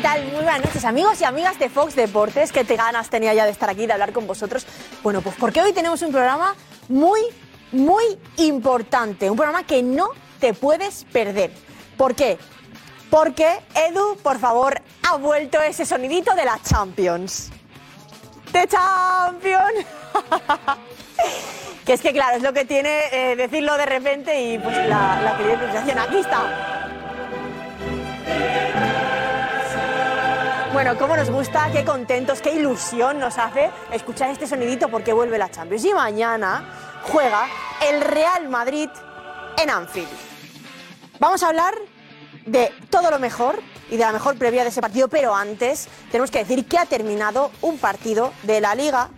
¿Qué tal? Muy buenas noches, amigos y amigas de Fox Deportes. Qué ganas tenía ya de estar aquí, de hablar con vosotros. Bueno, pues porque hoy tenemos un programa muy, muy importante. Un programa que no te puedes perder. ¿Por qué? Porque, Edu, por favor, ha vuelto ese sonidito de la Champions. ¡De Champions! que es que, claro, es lo que tiene eh, decirlo de repente y pues la, la querida. Aquí está. Bueno, cómo nos gusta, qué contentos, qué ilusión nos hace escuchar este sonidito porque vuelve la Champions. Y mañana juega el Real Madrid en Anfield. Vamos a hablar de todo lo mejor y de la mejor previa de ese partido, pero antes tenemos que decir que ha terminado un partido de la Liga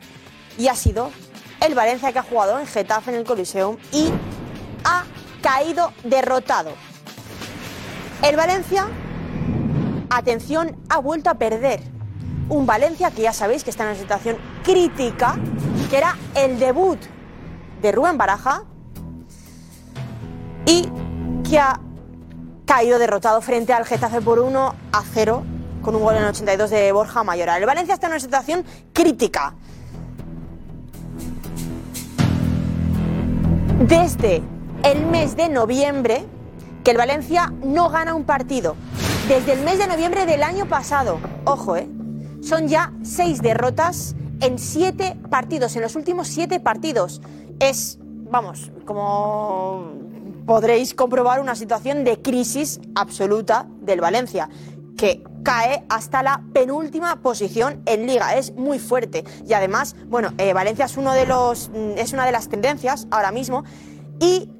y ha sido el Valencia que ha jugado en Getafe en el Coliseum y ha caído derrotado. El Valencia atención, ha vuelto a perder. Un Valencia que ya sabéis que está en una situación crítica, que era el debut de Rubén Baraja y que ha caído derrotado frente al Getafe por 1 a 0 con un gol en el 82 de Borja Mayoral. El Valencia está en una situación crítica. Desde el mes de noviembre que el Valencia no gana un partido. Desde el mes de noviembre del año pasado. Ojo, ¿eh? Son ya seis derrotas en siete partidos, en los últimos siete partidos. Es, vamos, como podréis comprobar, una situación de crisis absoluta del Valencia, que cae hasta la penúltima posición en liga. Es muy fuerte. Y además, bueno, eh, Valencia es, uno de los, mm, es una de las tendencias ahora mismo. Y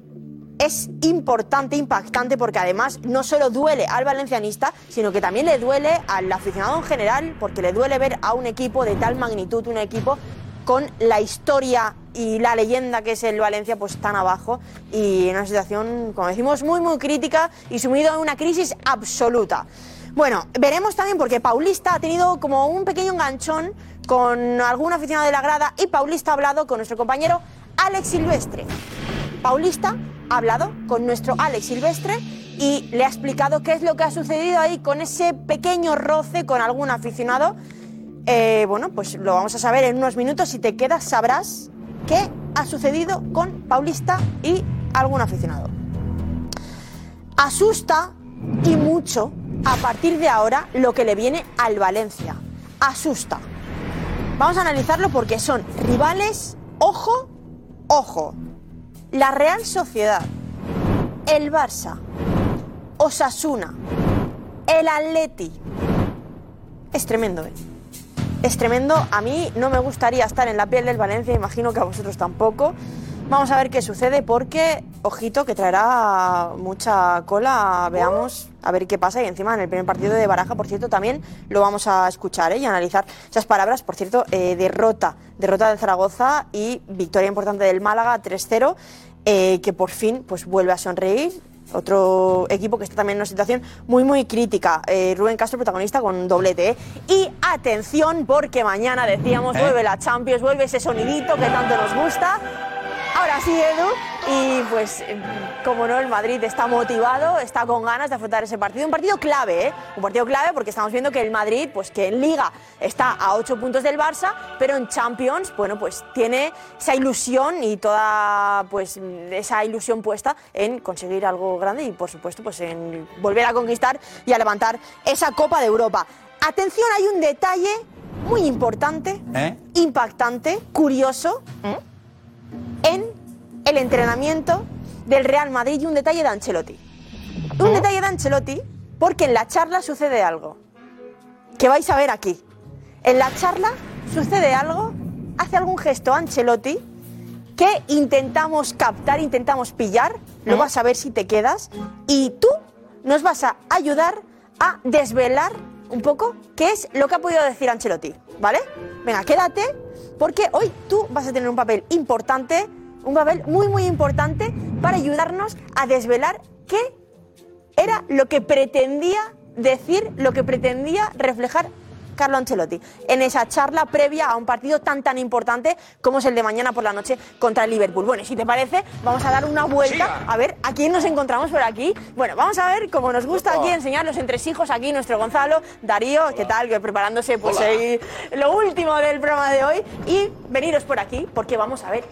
es importante, impactante, porque además no solo duele al valencianista, sino que también le duele al aficionado en general, porque le duele ver a un equipo de tal magnitud, un equipo con la historia y la leyenda que es el Valencia, pues tan abajo y en una situación, como decimos, muy, muy crítica y sumido en una crisis absoluta. Bueno, veremos también porque Paulista ha tenido como un pequeño enganchón con algún aficionado de la grada y Paulista ha hablado con nuestro compañero Alex Silvestre. Paulista ha hablado con nuestro Alex Silvestre y le ha explicado qué es lo que ha sucedido ahí con ese pequeño roce con algún aficionado. Eh, bueno, pues lo vamos a saber en unos minutos. Si te quedas, sabrás qué ha sucedido con Paulista y algún aficionado. Asusta y mucho a partir de ahora lo que le viene al Valencia. Asusta. Vamos a analizarlo porque son rivales, ojo, ojo. La Real Sociedad, el Barça, Osasuna, el Atleti. Es tremendo, ¿eh? Es tremendo. A mí no me gustaría estar en la piel del Valencia, imagino que a vosotros tampoco. Vamos a ver qué sucede porque, ojito, que traerá mucha cola. Veamos a ver qué pasa. Y encima en el primer partido de Baraja, por cierto, también lo vamos a escuchar ¿eh? y analizar esas palabras. Por cierto, eh, derrota, derrota de Zaragoza y victoria importante del Málaga 3-0, eh, que por fin pues vuelve a sonreír. Otro equipo que está también en una situación muy, muy crítica. Rubén Castro, protagonista con doblete. Y atención, porque mañana decíamos, vuelve la Champions, vuelve ese sonidito que tanto nos gusta. Ahora sí, Edu. Y pues, eh, como no, el Madrid está motivado, está con ganas de afrontar ese partido. Un partido clave, ¿eh? Un partido clave porque estamos viendo que el Madrid, pues que en Liga está a 8 puntos del Barça, pero en Champions, bueno, pues tiene esa ilusión y toda, pues, esa ilusión puesta en conseguir algo grande y, por supuesto, pues en volver a conquistar y a levantar esa Copa de Europa. Atención, hay un detalle muy importante, impactante, curioso en el entrenamiento del Real Madrid y un detalle de Ancelotti. Un detalle de Ancelotti porque en la charla sucede algo que vais a ver aquí. En la charla sucede algo, hace algún gesto Ancelotti que intentamos captar, intentamos pillar, lo vas a ver si te quedas y tú nos vas a ayudar a desvelar un poco qué es lo que ha podido decir Ancelotti, ¿vale? Venga, quédate, porque hoy tú vas a tener un papel importante, un papel muy, muy importante para ayudarnos a desvelar qué era lo que pretendía decir, lo que pretendía reflejar Carlo Ancelotti en esa charla previa a un partido tan tan importante como es el de mañana por la noche contra el Liverpool. Bueno, y si te parece, vamos a dar una vuelta a ver a quién nos encontramos por aquí. Bueno, vamos a ver, como nos gusta aquí enseñar los entresijos, aquí nuestro Gonzalo, Darío, ¿qué tal? Que preparándose pues ahí lo último del programa de hoy y veniros por aquí porque vamos a ver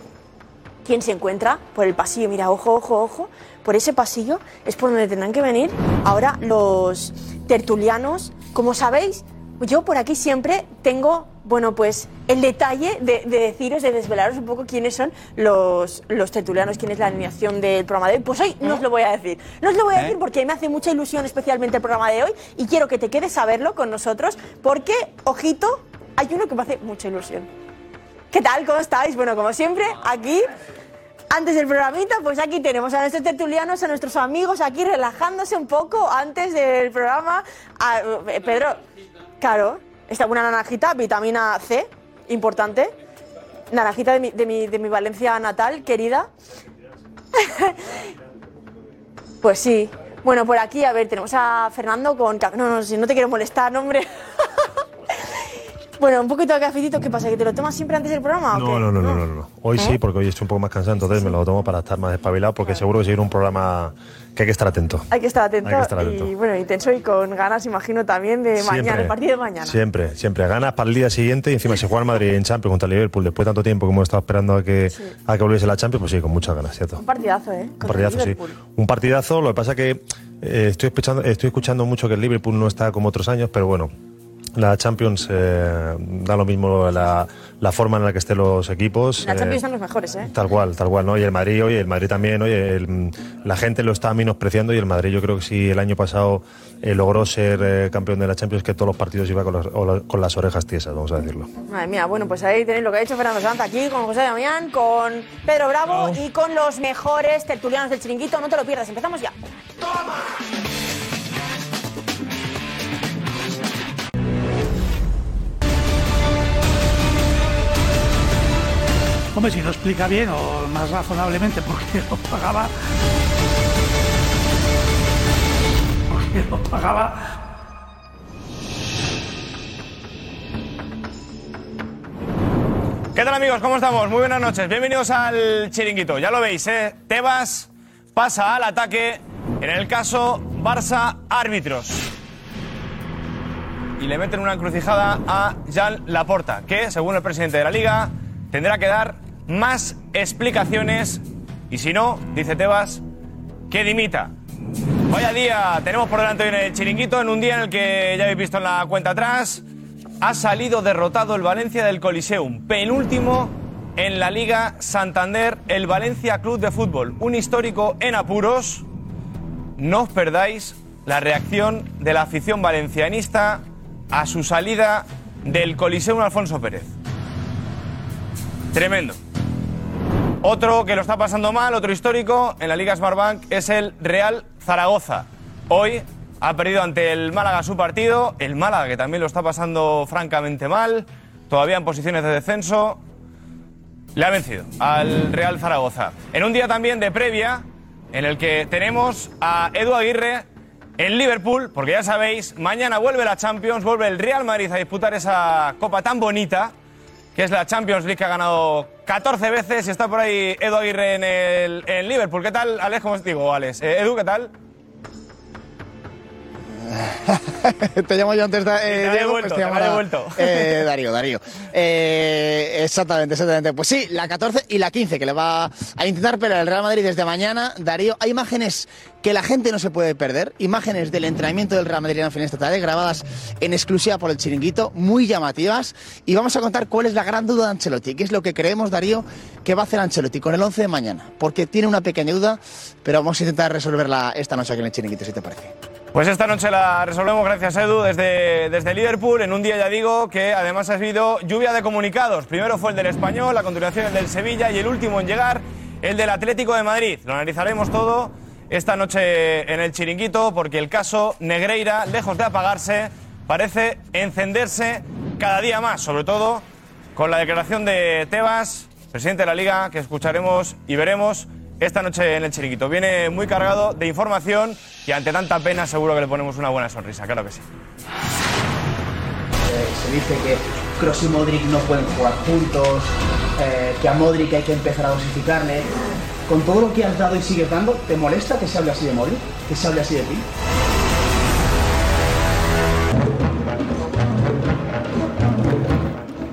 quién se encuentra por el pasillo. Mira, ojo, ojo, ojo. Por ese pasillo es por donde tendrán que venir ahora los tertulianos. Como sabéis, yo por aquí siempre tengo, bueno, pues el detalle de, de deciros, de desvelaros un poco quiénes son los, los tertulianos, quién es la alineación del programa de hoy. Pues hoy no os lo voy a decir. No os lo voy a decir porque me hace mucha ilusión especialmente el programa de hoy y quiero que te quedes a verlo con nosotros porque, ojito, hay uno que me hace mucha ilusión. ¿Qué tal? ¿Cómo estáis? Bueno, como siempre, aquí, antes del programita, pues aquí tenemos a nuestros tertulianos, a nuestros amigos aquí relajándose un poco antes del programa. A- eh, Pedro, claro, está una naranjita, vitamina C, importante. Naranjita de mi, de mi, de mi Valencia natal, querida. Pues sí. Bueno, por aquí, a ver, tenemos a Fernando con... No, no, si no te quiero molestar, hombre. bueno, un poquito de cafecito, ¿qué pasa? ¿Que te lo tomas siempre antes del programa o No, qué? no, no, no, no, no. Hoy ¿Eh? sí, porque hoy estoy un poco más cansado, entonces me lo tomo para estar más espabilado, porque seguro que seguir un programa que hay que estar atento. Hay que estar atento. Hay que estar atento. Y bueno, intenso y con ganas, imagino, también de mañana, el partido de mañana. Siempre, siempre. Ganas para el día siguiente y encima si juega el Madrid en Champions contra Liverpool después de tanto tiempo que hemos estado esperando a que, a que volviese la Champions, pues sí, con muchas ganas, ¿cierto? Un partidazo, ¿eh? Un partidazo, sí. Un partidazo, lo que pasa que eh, estoy, escuchando, estoy escuchando mucho que el Liverpool no está como otros años, pero bueno, la Champions eh, da lo mismo la, la forma en la que estén los equipos. La eh, Champions están los mejores, ¿eh? Tal cual, tal cual, ¿no? Y el Madrid, oye, el Madrid también, oye, el- la gente lo está menospreciando y el Madrid yo creo que si el año pasado eh, logró ser eh, campeón de la Champions, que todos los partidos iba con con las orejas tiesas, vamos a decirlo. Madre mía, bueno, pues ahí tenéis lo que ha hecho Fernando Sanz aquí con José Damián, con Pedro Bravo y con los mejores tertulianos del chiringuito. No te lo pierdas, empezamos ya. Hombre, si lo explica bien o más razonablemente porque lo pagaba. Porque lo pagaba. ¿Qué tal amigos? ¿Cómo estamos? Muy buenas noches. Bienvenidos al chiringuito. Ya lo veis, ¿eh? Tebas pasa al ataque en el caso Barça árbitros. Y le meten una encrucijada a Jan Laporta, que según el presidente de la liga tendrá que dar más explicaciones y si no, dice Tebas, que dimita. Vaya día tenemos por delante hoy en el chiringuito, en un día en el que ya habéis visto en la cuenta atrás, ha salido derrotado el Valencia del Coliseum, penúltimo en la Liga Santander, el Valencia Club de Fútbol, un histórico en apuros. No os perdáis la reacción de la afición valencianista a su salida del Coliseum Alfonso Pérez. Tremendo. Otro que lo está pasando mal, otro histórico en la Liga Smartbank es el Real Zaragoza. Hoy ha perdido ante el Málaga su partido, el Málaga que también lo está pasando francamente mal, todavía en posiciones de descenso, le ha vencido al Real Zaragoza. En un día también de previa en el que tenemos a Edu Aguirre en Liverpool, porque ya sabéis, mañana vuelve la Champions, vuelve el Real Madrid a disputar esa copa tan bonita que es la Champions League que ha ganado 14 veces y está por ahí Edu Aguirre en el, en Liverpool. ¿Qué tal, Alex? ¿Cómo os digo, Alex? Eh, Edu, ¿qué tal? te llamo yo antes, eh, te Diego, pues te ahora, devuelto. eh, Darío, Darío. Eh, exactamente, exactamente. Pues sí, la 14 y la 15 que le va a intentar pelear el Real Madrid desde mañana. Darío, hay imágenes que la gente no se puede perder, imágenes del entrenamiento del Real Madrid en la final esta tarde, grabadas en exclusiva por el Chiringuito, muy llamativas. Y vamos a contar cuál es la gran duda de Ancelotti, qué es lo que creemos, Darío, que va a hacer Ancelotti con el 11 de mañana. Porque tiene una pequeña duda, pero vamos a intentar resolverla esta noche aquí en el Chiringuito, si te parece. Pues esta noche la resolvemos gracias Edu desde, desde Liverpool en un día ya digo que además ha habido lluvia de comunicados. Primero fue el del Español, a continuación el del Sevilla y el último en llegar el del Atlético de Madrid. Lo analizaremos todo esta noche en el chiringuito porque el caso Negreira, lejos de apagarse, parece encenderse cada día más, sobre todo con la declaración de Tebas, presidente de la Liga, que escucharemos y veremos esta noche en el chiringuito. Viene muy cargado de información y ante tanta pena seguro que le ponemos una buena sonrisa, claro que sí. Eh, se dice que Kroos y Modric no pueden jugar juntos, eh, que a Modric hay que empezar a dosificarle. Con todo lo que has dado y sigues dando, ¿te molesta que se hable así de Modric? ¿Que se hable así de ti?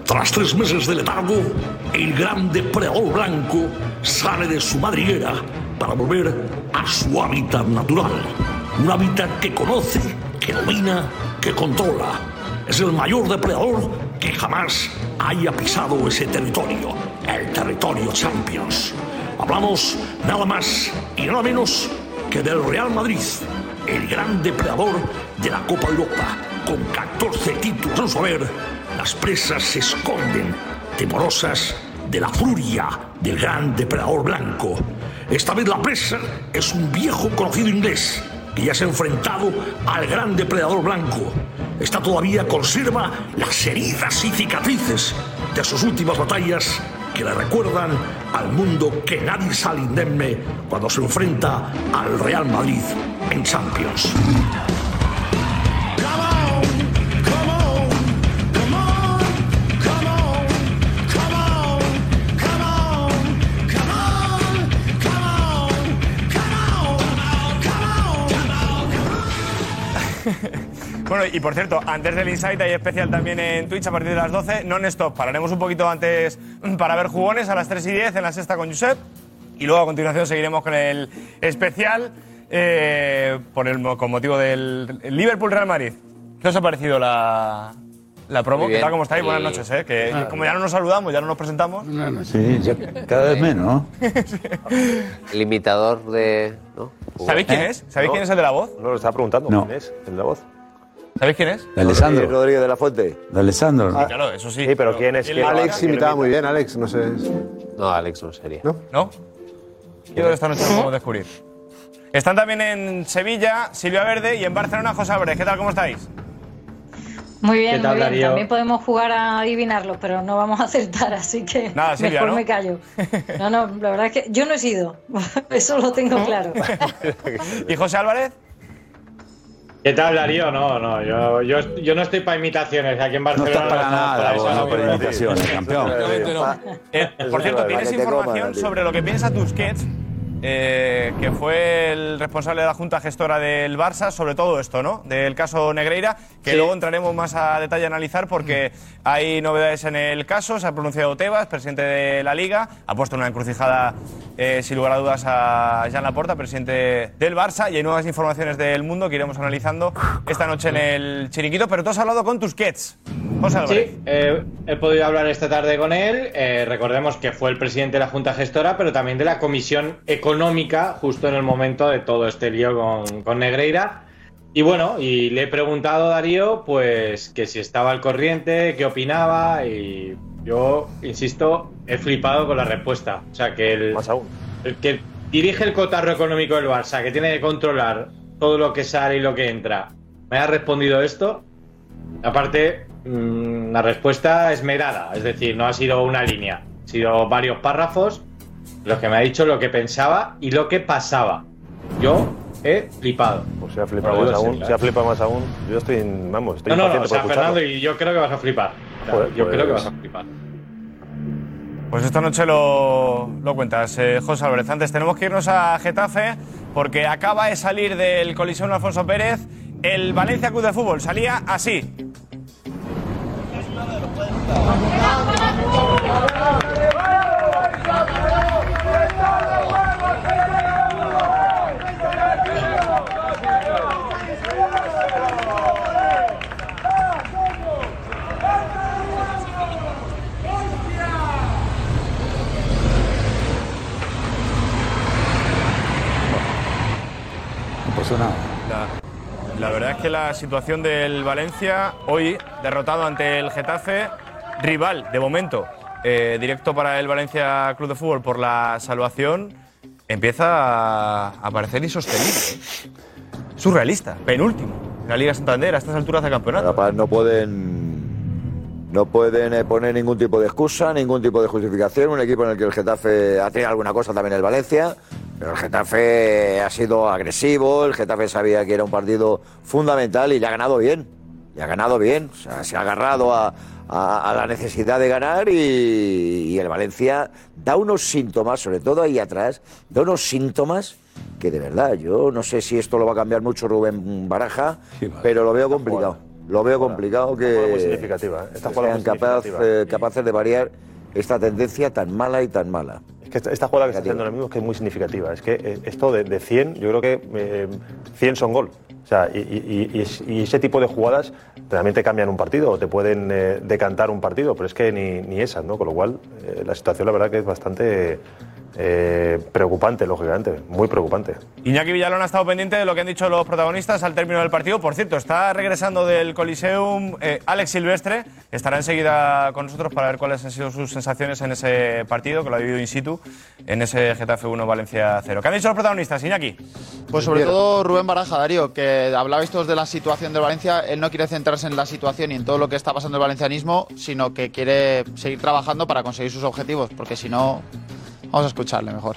Tras tres meses de letargo, el gran depredador blanco sale de su madriguera para volver a su hábitat natural. Un hábitat que conoce, que domina, que controla. Es el mayor depredador que jamás haya pisado ese territorio, el territorio Champions. Hablamos nada más y nada menos que del Real Madrid, el gran depredador de la Copa Europa, con 14 títulos en su haber las presas se esconden, temorosas de la furia del gran depredador blanco. Esta vez la presa es un viejo conocido inglés que ya se ha enfrentado al gran depredador blanco. Esta todavía conserva las heridas y cicatrices de sus últimas batallas que le recuerdan al mundo que nadie sale indemne cuando se enfrenta al Real Madrid en Champions. Bueno, y por cierto, antes del Insight hay especial también en Twitch a partir de las 12. Non-stop. Pararemos un poquito antes para ver jugones a las 3 y 10 en la sexta con Josep. Y luego a continuación seguiremos con el especial eh, por el, con motivo del Liverpool-Real Madrid. ¿Qué os ha parecido la, la promo? ¿Qué tal? ¿Cómo estáis? Buenas noches, ¿eh? Que Ah. como ya no nos saludamos, ya no nos presentamos. Sí, ya cada vez menos, ¿no? El imitador de. ¿no? ¿Sabéis quién ¿Eh? es? ¿Sabéis quién es el de la voz? No, lo estaba preguntando. No. ¿Quién es el de la voz? ¿Sabéis quién es? De Alessandro. Rodríguez de la Fuente. De Alessandro. Sí, claro, eso sí. Sí, pero ¿quién es? ¿quién le Alex imita? imitaba muy bien, Alex, no sé. No, Alex no sería. ¿No? ¿No? Yo esta noche lo podemos descubrir. Están también en Sevilla Silvia Verde y en Barcelona José Álvarez. ¿Qué tal? ¿Cómo estáis? Muy bien, ¿Qué tal, muy bien. Darío? También podemos jugar a adivinarlo, pero no vamos a acertar, así que Nada, Silvia, mejor ¿no? me callo. No, no, la verdad es que yo no he sido. Eso lo tengo claro. ¿Y José Álvarez? ¿Qué tal, Darío? No, no, yo, yo, yo no estoy para imitaciones. Aquí en No Barcelona estás para nada, eso, vos, no no para imitaciones, campeón. Eh, por cierto, Para ¿tienes te información sobre lo que piensa Tusquets, eh, que fue el responsable de la Junta Gestora del Barça, sobre todo esto, ¿no? Del caso Negreira, que luego entraremos más a detalle a analizar porque hay novedades en el caso. Se ha pronunciado Tebas, presidente de la Liga, ha puesto una encrucijada, eh, sin lugar a dudas, a Jean Laporta, presidente del Barça, y hay nuevas informaciones del mundo que iremos analizando esta noche en el chiringuito. Pero tú has hablado con Tusquets, José Álvarez. Sí, eh, he podido hablar esta tarde con él. Eh, recordemos que fue el presidente de la Junta Gestora, pero también de la Comisión Económica, justo en el momento de todo este lío con, con Negreira. Y bueno, y le he preguntado a Darío, pues, que si estaba al corriente, qué opinaba, y yo, insisto, he flipado con la respuesta. O sea, que el, el que dirige el cotarro económico del Barça, que tiene que controlar todo lo que sale y lo que entra, me ha respondido esto. Aparte, mm, la respuesta esmerada, es decir, no ha sido una línea, ha sido varios párrafos, los que me ha dicho lo que pensaba y lo que pasaba. Yo he flipado. O sea, flipa Lo digo más aún. serio, Se ha flipado más aún. Yo estoy, en- vamos, estoy No, no, no, o sea. Fernando, y yo creo que vas a flipar. O sea, Joder, yo creo que pues- vas a flipar. Pues esta noche lo, lo cuentas, eh, José Álvarez. Antes tenemos que irnos a Getafe porque acaba de salir del colisión Alfonso Pérez el Valencia Club de Fútbol. Salía así. La, la verdad es que la situación del Valencia, hoy derrotado ante el Getafe, rival de momento, eh, directo para el Valencia Club de Fútbol por la salvación, empieza a, a parecer insostenible. ¿eh? Surrealista, penúltimo. en La Liga Santander a estas alturas de campeonato. Capaz no pueden no pueden eh, poner ningún tipo de excusa, ningún tipo de justificación. Un equipo en el que el Getafe ha tenido alguna cosa también el Valencia, pero el Getafe ha sido agresivo, el Getafe sabía que era un partido fundamental y le ha ganado bien. Y ha ganado bien, o sea, se ha agarrado a, a- a la necesidad de ganar y, y el Valencia da unos síntomas, sobre todo ahí atrás, da unos síntomas que de verdad, yo no sé si esto lo va a cambiar mucho Rubén Baraja, pero lo veo complicado. Lo veo complicado que, jugada muy significativa, ¿eh? Esta sean muy capaz, significativa. eh, capaces de variar esta tendencia tan mala y tan mala. Que esta, esta jugada que está haciendo ahora mismo es que es muy significativa. Es que eh, esto de, de 100, yo creo que eh, 100 son gol. O sea, y ese tipo de jugadas realmente cambian un partido o te pueden eh, decantar un partido, pero es que ni, ni esas, ¿no? Con lo cual, eh, la situación la verdad que es bastante eh, preocupante, lógicamente, muy preocupante. Iñaki Villalón ha estado pendiente de lo que han dicho los protagonistas al término del partido. Por cierto, está regresando del Coliseum eh, Alex Silvestre. Estará enseguida con nosotros para ver cuáles han sido sus sensaciones en ese partido, que lo ha vivido in situ, en ese Getafe 1 Valencia 0. ¿Qué han dicho los protagonistas, Iñaki? Pues sobre todo Rubén Baraja, Darío, que hablabais todos de la situación del Valencia, él no quiere centrarse en la situación y en todo lo que está pasando en el valencianismo, sino que quiere seguir trabajando para conseguir sus objetivos, porque si no, vamos a escucharle mejor.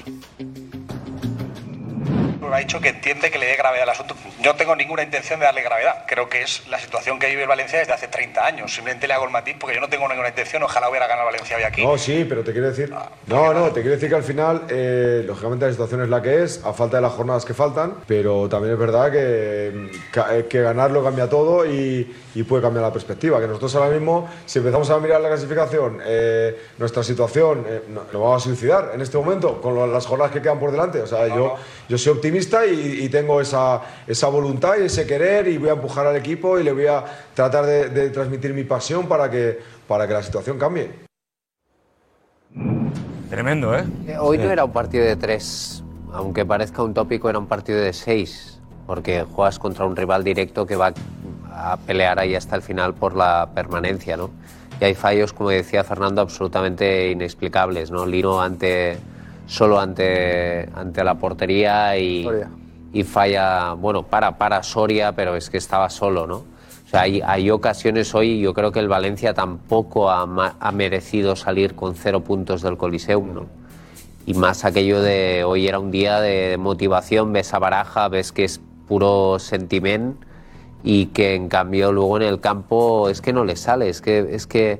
Ha dicho que entiende que le dé gravedad al asunto. Yo no tengo ninguna intención de darle gravedad. Creo que es la situación que vive el Valencia desde hace 30 años. Simplemente le hago el matiz porque yo no tengo ninguna intención. Ojalá hubiera ganado Valencia hoy aquí. No, sí, pero te quiero decir. No, no, te quiero decir que al final, eh, lógicamente, la situación es la que es, a falta de las jornadas que faltan, pero también es verdad que, que, que ganarlo cambia todo y, y puede cambiar la perspectiva. Que nosotros ahora mismo, si empezamos a mirar la clasificación, eh, nuestra situación, eh, no- nos vamos a suicidar en este momento con las jornadas que quedan por delante. O sea, yo, yo soy optimista y, y tengo esa, esa voluntad y ese querer y voy a empujar al equipo y le voy a tratar de, de transmitir mi pasión para que, para que la situación cambie. Tremendo, ¿eh? Hoy no era un partido de tres, aunque parezca un tópico, era un partido de seis, porque juegas contra un rival directo que va a pelear ahí hasta el final por la permanencia, ¿no? Y hay fallos, como decía Fernando, absolutamente inexplicables, ¿no? Lino ante, solo ante, ante la portería y, y falla, bueno, para, para Soria, pero es que estaba solo, ¿no? O sea, hay, hay ocasiones hoy, yo creo que el Valencia tampoco ha, ha merecido salir con cero puntos del Coliseum, ¿no? Y más aquello de hoy era un día de motivación, ves a Baraja, ves que es puro sentiment y que en cambio luego en el campo es que no le sale, es que, es que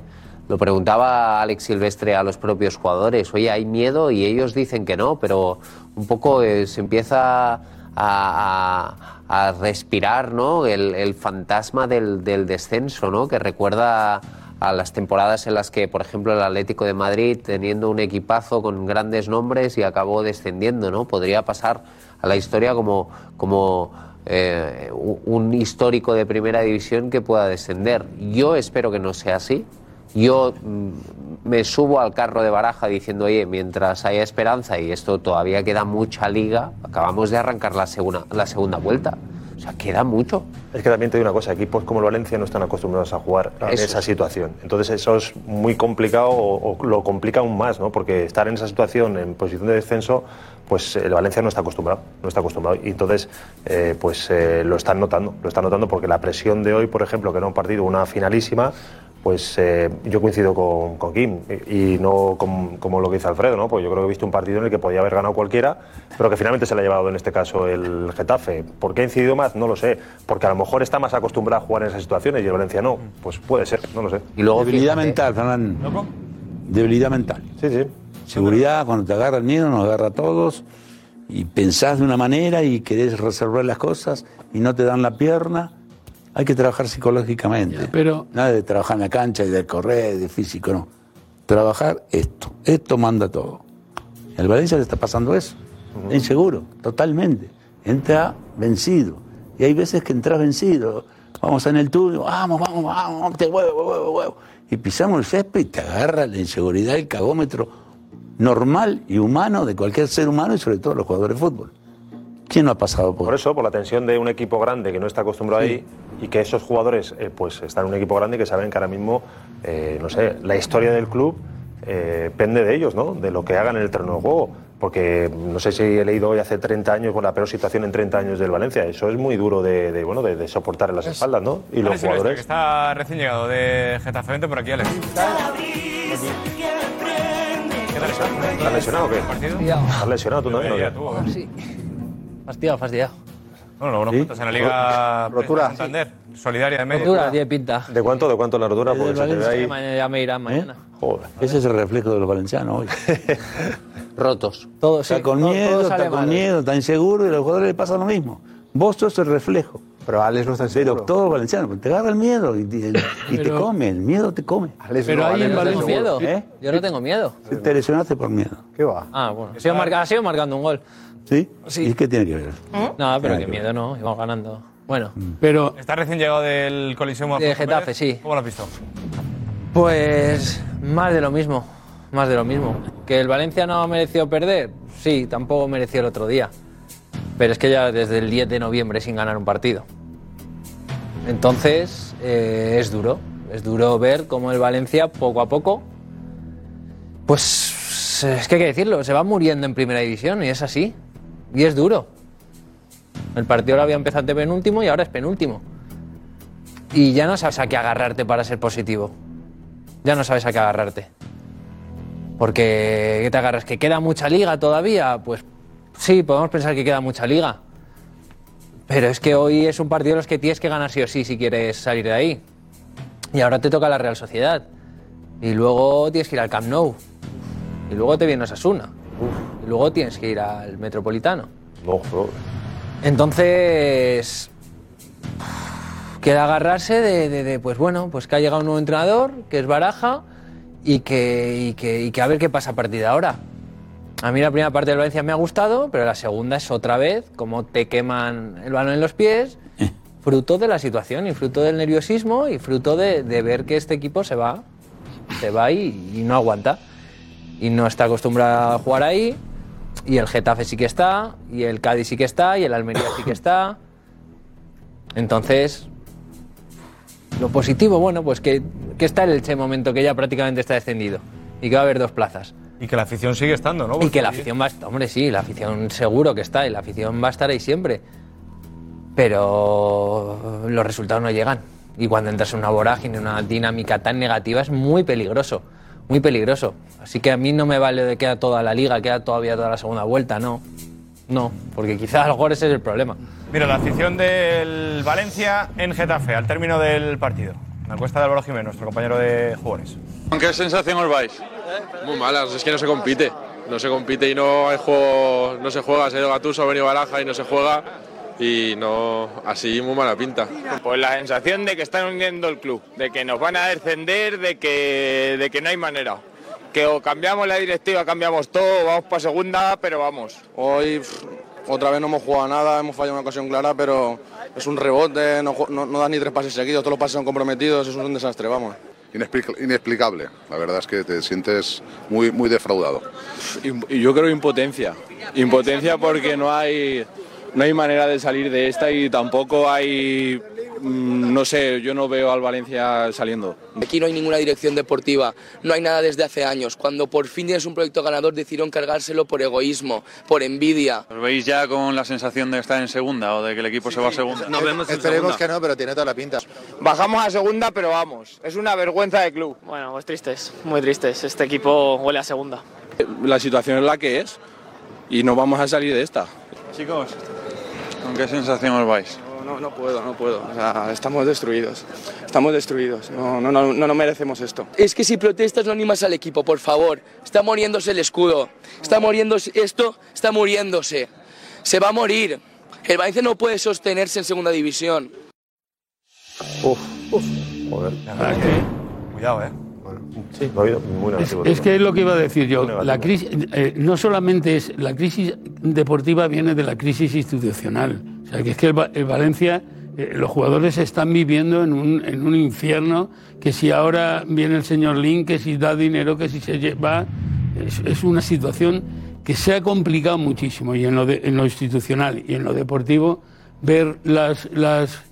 lo preguntaba Alex Silvestre a los propios jugadores, oye, hay miedo y ellos dicen que no, pero un poco eh, se empieza a, a- respirar ¿no? el, fantasma del, descenso, ¿no? que recuerda a las temporadas en las que, por ejemplo, el Atlético de Madrid, teniendo un equipazo con grandes nombres y acabó descendiendo, ¿no? Podría pasar a la historia como, como eh, un histórico de primera división que pueda descender. Yo espero que no sea así. Yo mm, me subo al carro de baraja diciendo, oye, mientras haya esperanza y esto todavía queda mucha liga, acabamos de arrancar la segunda, la segunda vuelta. O sea, queda mucho. Es que también te digo una cosa, equipos como el Valencia no están acostumbrados a jugar en Eso esa es. situación. Entonces eso es muy complicado o, o lo complica aún más, ¿no? Porque estar en esa situación, en posición de descenso, pues el Valencia no está acostumbrado, no está acostumbrado. Y entonces, eh, pues eh, lo están notando, lo están notando porque la presión de hoy, por ejemplo, que era un partido, una finalísima, pues eh, yo coincido con, con Kim y, y no com- como lo que dice Alfredo, ¿no? Pues yo creo que he visto un partido en el que podía haber ganado cualquiera, pero que finalmente se le ha llevado en este caso el Getafe. ¿Por qué ha incidido más? No lo sé. Porque a lo mejor está más acostumbrado a jugar en esas situaciones y el Valencia no. Pues puede ser, no lo sé. Y luego Debilidad mental, Fernando. Debilidad mental. Sí, sí. Seguridad, cuando te agarra el miedo, nos agarra a todos. Y pensás de una manera y querés resolver las cosas y no te dan la pierna. Hay que trabajar psicológicamente. pero... Nada de trabajar en la cancha y de correr, de físico, no. Trabajar esto. Esto manda todo. El Valencia le está pasando eso. Está inseguro, totalmente. Entra vencido. Y hay veces que entras vencido. Vamos en el túnel, vamos, vamos, vamos, te huevo, huevo, huevo. Y pisamos el césped y te agarra la inseguridad, el cagómetro normal y humano de cualquier ser humano y sobre todo los jugadores de fútbol. ¿Quién no ha pasado por Por eso, por la tensión de un equipo grande que no está acostumbrado ahí y que esos jugadores eh, pues están en un equipo grande y que saben que ahora mismo, eh, no sé, la historia del club eh, pende de ellos, ¿no? De lo que hagan en el terreno de juego. porque no sé si he leído hoy hace 30 años con la peor situación en 30 años del Valencia. Eso es muy duro de, de, bueno, de, de soportar en las espaldas, ¿no? Y los Silvestre, que jugadores. está recién llegado de Getafe. Por aquí, Alex. ¿Qué tal está? ¿Estás lesionado o qué? ¿Estás lesionado tú también? o qué? tú, a ver. Sí. Fastidiado, fastidiado. Bueno, luego nos cuentas en la Liga Rotura. Santander, solidaria de medio. Rotura, tiene pinta. ¿De cuánto? ¿De cuánto la rotura? Porque Del se te ahí. mañana ya me irán mañana. Joder. Ese es el reflejo de los valencianos hoy. Rotos. Todo, está sí, con todo- miedo, todo está con mal. miedo, está inseguro y a los jugadores les pasa lo mismo. Vos sos el reflejo. Pero Alex no está Pero todo valenciano, te agarra el miedo y, y- y te Pero- come, el miedo te come. Pero ahí en Valencia. miedo. ¿Eh? Yo no tengo miedo. Te lesionaste por miedo. ¿Qué va? Ah, bueno. Ha sido, marca- ha sido marcando un gol. ¿Sí? ¿Y qué tiene que ver? No, pero qué qué miedo no, íbamos ganando. Bueno, Pero... Está recién llegado del Coliseum De Getafe, Pérez. sí. ¿Cómo lo has visto? pues más de lo mismo. Más de lo mismo. ¿Que el Valencia no ha merecido perder? Sí, tampoco mereció el otro día. Pero es que ya desde el 10 de noviembre sin ganar un partido. Entonces, eh, es duro. Es duro ver cómo el Valencia, poco a poco, pues es que hay que decirlo, se va muriendo en primera división y es así. Y es duro. El partido ahora había empezado ante penúltimo y ahora es penúltimo. Y ya no sabes a qué agarrarte para ser positivo. Ya no sabes a qué agarrarte. Porque, ¿qué te agarras? ¿Que queda mucha liga todavía? Pues sí, podemos pensar que queda mucha liga. Pero es que hoy es un partido en los que tienes que ganar sí o sí si quieres salir de ahí. Y ahora te toca la Real Sociedad. Y luego tienes que ir al Camp Nou. Y luego te viene Osasuna. Luego tienes que ir al Metropolitano. Entonces, queda agarrarse de, de- de, pues bueno, pues que ha llegado un nuevo entrenador, que es Baraja, y que, y que, y que a ver qué pasa a partir de ahora. A mí la primera parte del Valencia me ha gustado, pero la segunda es otra vez, como te queman el balón en los pies, fruto de la situación y fruto del nerviosismo y fruto de, de ver que este equipo se va, se va y, y no aguanta. Y no está acostumbrado a jugar ahí, y el Getafe sí que está, y el Cádiz sí que está, y el Almería sí que está. Entonces, lo positivo, bueno, pues que, que está el Elche momento que ya prácticamente está descendido y que va a haber dos plazas. Y que la afición sigue estando, ¿no? Y que la afición va a estar, hombre, sí, la afición seguro que está y la afición va a estar ahí siempre. Pero los resultados no llegan. Y cuando entras en una vorágine, en una dinámica tan negativa, es muy peligroso, muy peligroso. Así que a mí no me vale de queda toda la liga, queda todavía toda la segunda vuelta, no. No, porque quizás a lo mejor ese es el problema. Mira, la afición del Valencia en Getafe, al término del partido. La encuesta de Álvaro Jiménez, nuestro compañero de jugadores. ¿Con qué sensación os vais? Muy malas, es que no se compite. No se compite y no hay juego, no se juega. Se ha ido Gattuso, ha venido Baraja y no se juega. Y no, así muy mala pinta. Pues la sensación de que están hundiendo el club, de que nos van a descender, de que, de que no hay manera. Que o cambiamos la directiva, cambiamos todo, vamos para segunda, pero vamos. Hoy pff, otra vez no hemos jugado nada, hemos fallado una ocasión clara, pero es un rebote, no, no, no das ni tres pases seguidos, todos los pases son comprometidos, eso es un desastre, vamos. Inexplic- inexplicable. La verdad es que te sientes muy, muy defraudado. Y yo creo impotencia. Impotencia porque no hay, no hay manera de salir de esta y tampoco hay, mm, no sé, yo no veo al Valencia saliendo. Aquí no hay ninguna dirección deportiva, no hay nada desde hace años. Cuando por fin tienes un proyecto ganador decidieron cargárselo por egoísmo, por envidia. ¿Os veis ya con la sensación de estar en segunda o de que el equipo se va a segunda? Esperemos que no, pero tiene toda la pinta. Bajamos a segunda, pero vamos. Es una vergüenza de club. Bueno, pues tristes, muy tristes. Este equipo huele a segunda. La situación es la que es y no vamos a salir de esta. Chicos, ¿con qué sensación os vais? No, no puedo, no puedo, o sea, estamos destruidos, estamos destruidos, no, no, no, no, no merecemos esto. Es que si protestas no animas al equipo, por favor. Está muriéndose el escudo. Está muriéndose esto, está muriéndose. Se va a morir. El Valencia no puede sostenerse en segunda división. Uf, uf. Joder. Cuidado, ¿eh? Sí, muy Es, que es lo que iba a decir yo. La crisis, eh, no solamente es la crisis deportiva viene de la crisis institucional. O sea, que es que el, Va- el Valencia, eh, los jugadores están viviendo en un, en un infierno. Que si ahora viene el señor Lin, que si da dinero, que si se lleva, es, es una situación que se ha complicado muchísimo y en lo, de- en lo institucional y en lo deportivo ver las, las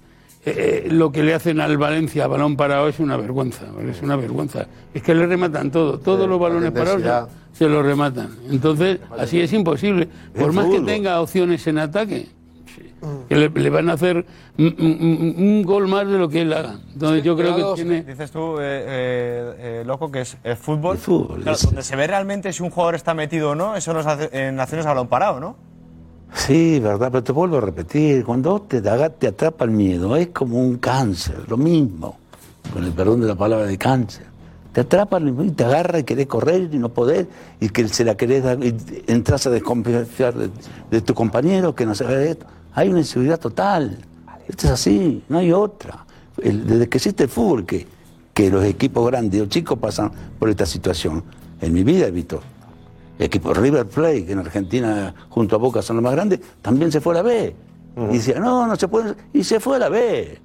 eh, lo que le hacen al Valencia a balón parado es una vergüenza, es una vergüenza. Es que le rematan todo, todos los balones parados se, se los rematan. Entonces, así es imposible. Por más que tenga opciones en ataque, que le, le van a hacer un, un- un gol más de lo que él haga. Entonces yo creo que tiene... Dices tú, eh, eh, eh, loco, que es, es fútbol. fútbol, Claro, es- donde se ve realmente si un jugador está metido o no, eso no es hace- en acciones a balón parado, ¿no? Sí, verdad, pero te vuelvo a repetir, cuando te, te atrapa el miedo, es como un cáncer, lo mismo, con el perdón de la palabra de cáncer. Te atrapa el miedo y te agarra y querés correr y no poder, y que se la querés dar, y entras a desconfiar de, tu compañero, que no se ve esto. Hay una inseguridad total. Esto es así, no hay otra. Desde que existe el fútbol, que, que los equipos grandes o chicos pasan por esta situación. En mi vida he visto el equipo River Plate, que en Argentina junto a Boca son los más grandes, también se fue a la B. Y decía, no, no se puede. Y se fue a la B.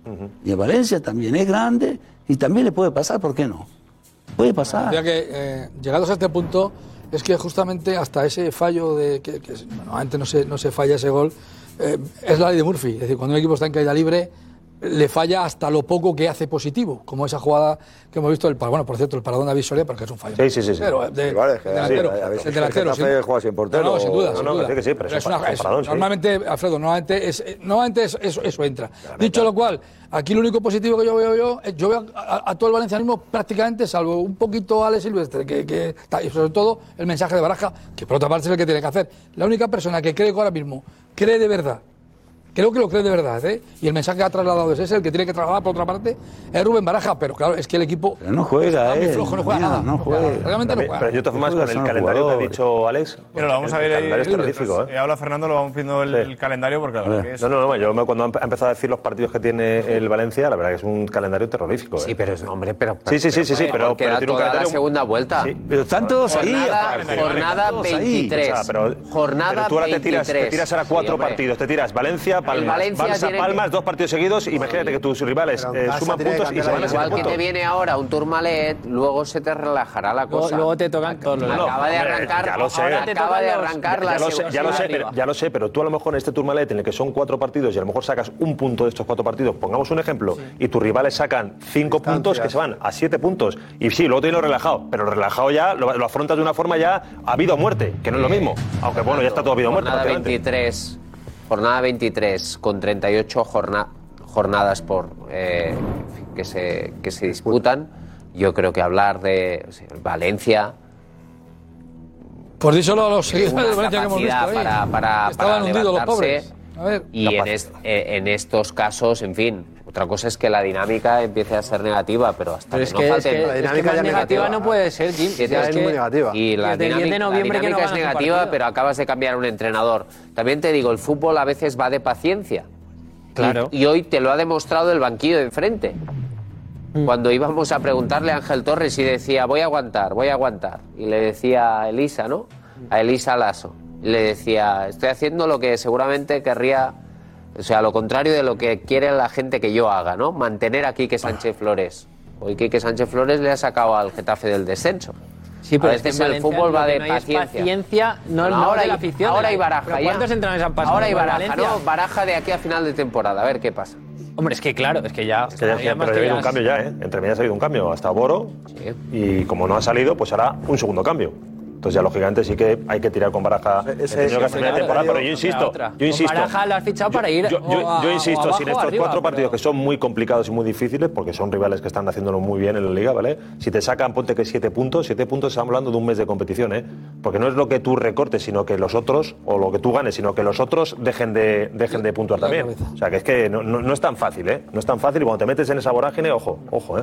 Y en Valencia también es grande y también le puede pasar, ¿por qué no? Puede pasar. Decía que eh, llegados a este punto es que justamente hasta ese fallo de que, que, bueno, antes no se, no se falla ese gol eh, es la ley de Murphy. Es decir, cuando un equipo está en caída libre le falla hasta lo poco que hace positivo, como esa jugada que hemos visto, el, par- bueno, por cierto, el paradón de David Soria, porque es un fallo. Sí, sí, sí. sí. Pero, de- Sí, vale, que- delantero, sí, veces el el delantero, sin- juega sin portero. No, no, sin duda, No, sin no, duda. que sí, que sí, pero es un una- un paradón, sí. Normalmente, Alfredo, normalmente, es, eh, normalmente es- eso, eso entra. Dicho lo cual, aquí lo único positivo que yo veo yo, eh, yo veo a, a todo el valencianismo prácticamente, salvo un poquito a Ale Silvestre, que, y sobre todo el mensaje de Baraja, que por otra parte es el que tiene que hacer. La única persona que cree que ahora mismo cree de verdad Creo que lo cree de verdad, ¿eh? Y el mensaje que ha trasladado es ese, el que tiene que trasladar, por otra parte, es Rubén Baraja, pero claro, es que el equipo... Pero no juega, eh. flojo, no juega Mira, nada. no juega. Realmente no juega. Pero yo te formas con el calendario que ha dicho Alex. Pero lo vamos a el ver ahí. calendario es terrorífico, ¿eh? Eh, habla Fernando, lo vamos viendo el, el calendario porque la verdad que es... No, no, no, yo me- cuando ha empezado a decir los partidos que tiene el Valencia, la verdad que es un calendario terrorífico. ¿eh? Sí, pero es hombre, pero. Sí, sí, sí, sí, sí, pero, queda toda la segunda vuelta. Sí. Pero están todos ahí. Jornada, aparte. jornada Todos ahí. 23. O sea, pero, jornada pero tú ahora te tiras, te 23. tiras ahora cuatro partidos, te tiras Valencia, Palmas, Valencia Barça, tiene Palmas, dos partidos seguidos, imagínate que tus rivales eh, suman puntos y se van a Igual que te viene ahora un Tourmalet, luego se te relajará la cosa. luego te tocan todos los Acaba de arrancar, ya lo sé. acaba de arrancar la Ya lo sé, segunda ya lo sé, arriba. pero, ya lo sé, pero tú a lo mejor en este Tourmalet en el que son cuatro partidos y a lo mejor sacas un punto de estos cuatro partidos, pongamos un ejemplo, y tus rivales sacan cinco puntos que se van a siete puntos. Y sí, luego te lo relajado, pero lo relajado ya lo, lo afrontas de una forma ya a vida o muerte, que no es lo mismo. Aunque bueno, ya está todo a vida o muerte. Jornada prácticamente. 23, jornada 23 con 38 jorna- jornadas por eh, que se que se disputan. Yo creo que hablar de o sea, Valencia Por díselo a los seguidores de Valencia que hemos visto ahí. para, para, Estaban para hundidos los pobres. A ver. Y en, est- eh, en estos casos, en fin, otra cosa es que la dinámica empiece a ser negativa, pero hasta Pero es no que, es falte- que, es que más negativa no puede ser, Jim. Sí, sea, es que- muy negativa. Y la desde el 10 de dinámica, la noviembre que no dinámica es negativa, pero acabas de cambiar un entrenador. También te digo, el fútbol a veces va de paciencia. Claro. Y, y hoy te lo ha demostrado el banquillo de enfrente. Mm. Cuando íbamos a preguntarle a Ángel Torres y decía, voy a aguantar, voy a aguantar. Y le decía a Elisa, ¿no? A Elisa Lasso. Y le decía, estoy haciendo lo que seguramente querría, o sea, lo contrario de lo que quiere la gente que yo haga, ¿no? Mantener a Quique Sánchez Flores. Hoy Quique Sánchez Flores le ha sacado al Getafe del descenso. Sí, pero a es que veces en el fútbol va de no paciencia. paciencia, no- no ahora de la hay- afición, Ahora hay baraja ¿Pero ya. cuántos entrenadores han pasado Ahora hay baraja? ¿no? Baraja de aquí a final de temporada, a ver qué pasa. Hombre, es que claro, es que ya... Es que ya, pero ha habido ya un cambio ya, ¿eh? Entre medias ha habido un cambio. Hasta Boro. Y como no ha salido, pues hará un segundo cambio. Entonces ya lógicamente sí que hay que tirar con baraja que la temporada, pero yo insisto, yo insisto. Baraja lo has fichado para ir Yo, yo- a- yo insisto, abajo sin estos arriba, cuatro pero- partidos que son muy complicados y muy difíciles, porque son rivales que están haciéndolo muy bien en la liga, ¿vale? Si te sacan, ponte que siete puntos, siete puntos estamos hablando de un mes de competición, ¿eh? Porque no es lo que tú recortes, sino que los otros, o lo que tú ganes, sino que los otros dejen de, dejen de puntuar también. O sea, que es que no, no- no es tan fácil, ¿eh? No es tan fácil y cuando te metes en esa vorágine, ojo, ojo, ¿eh?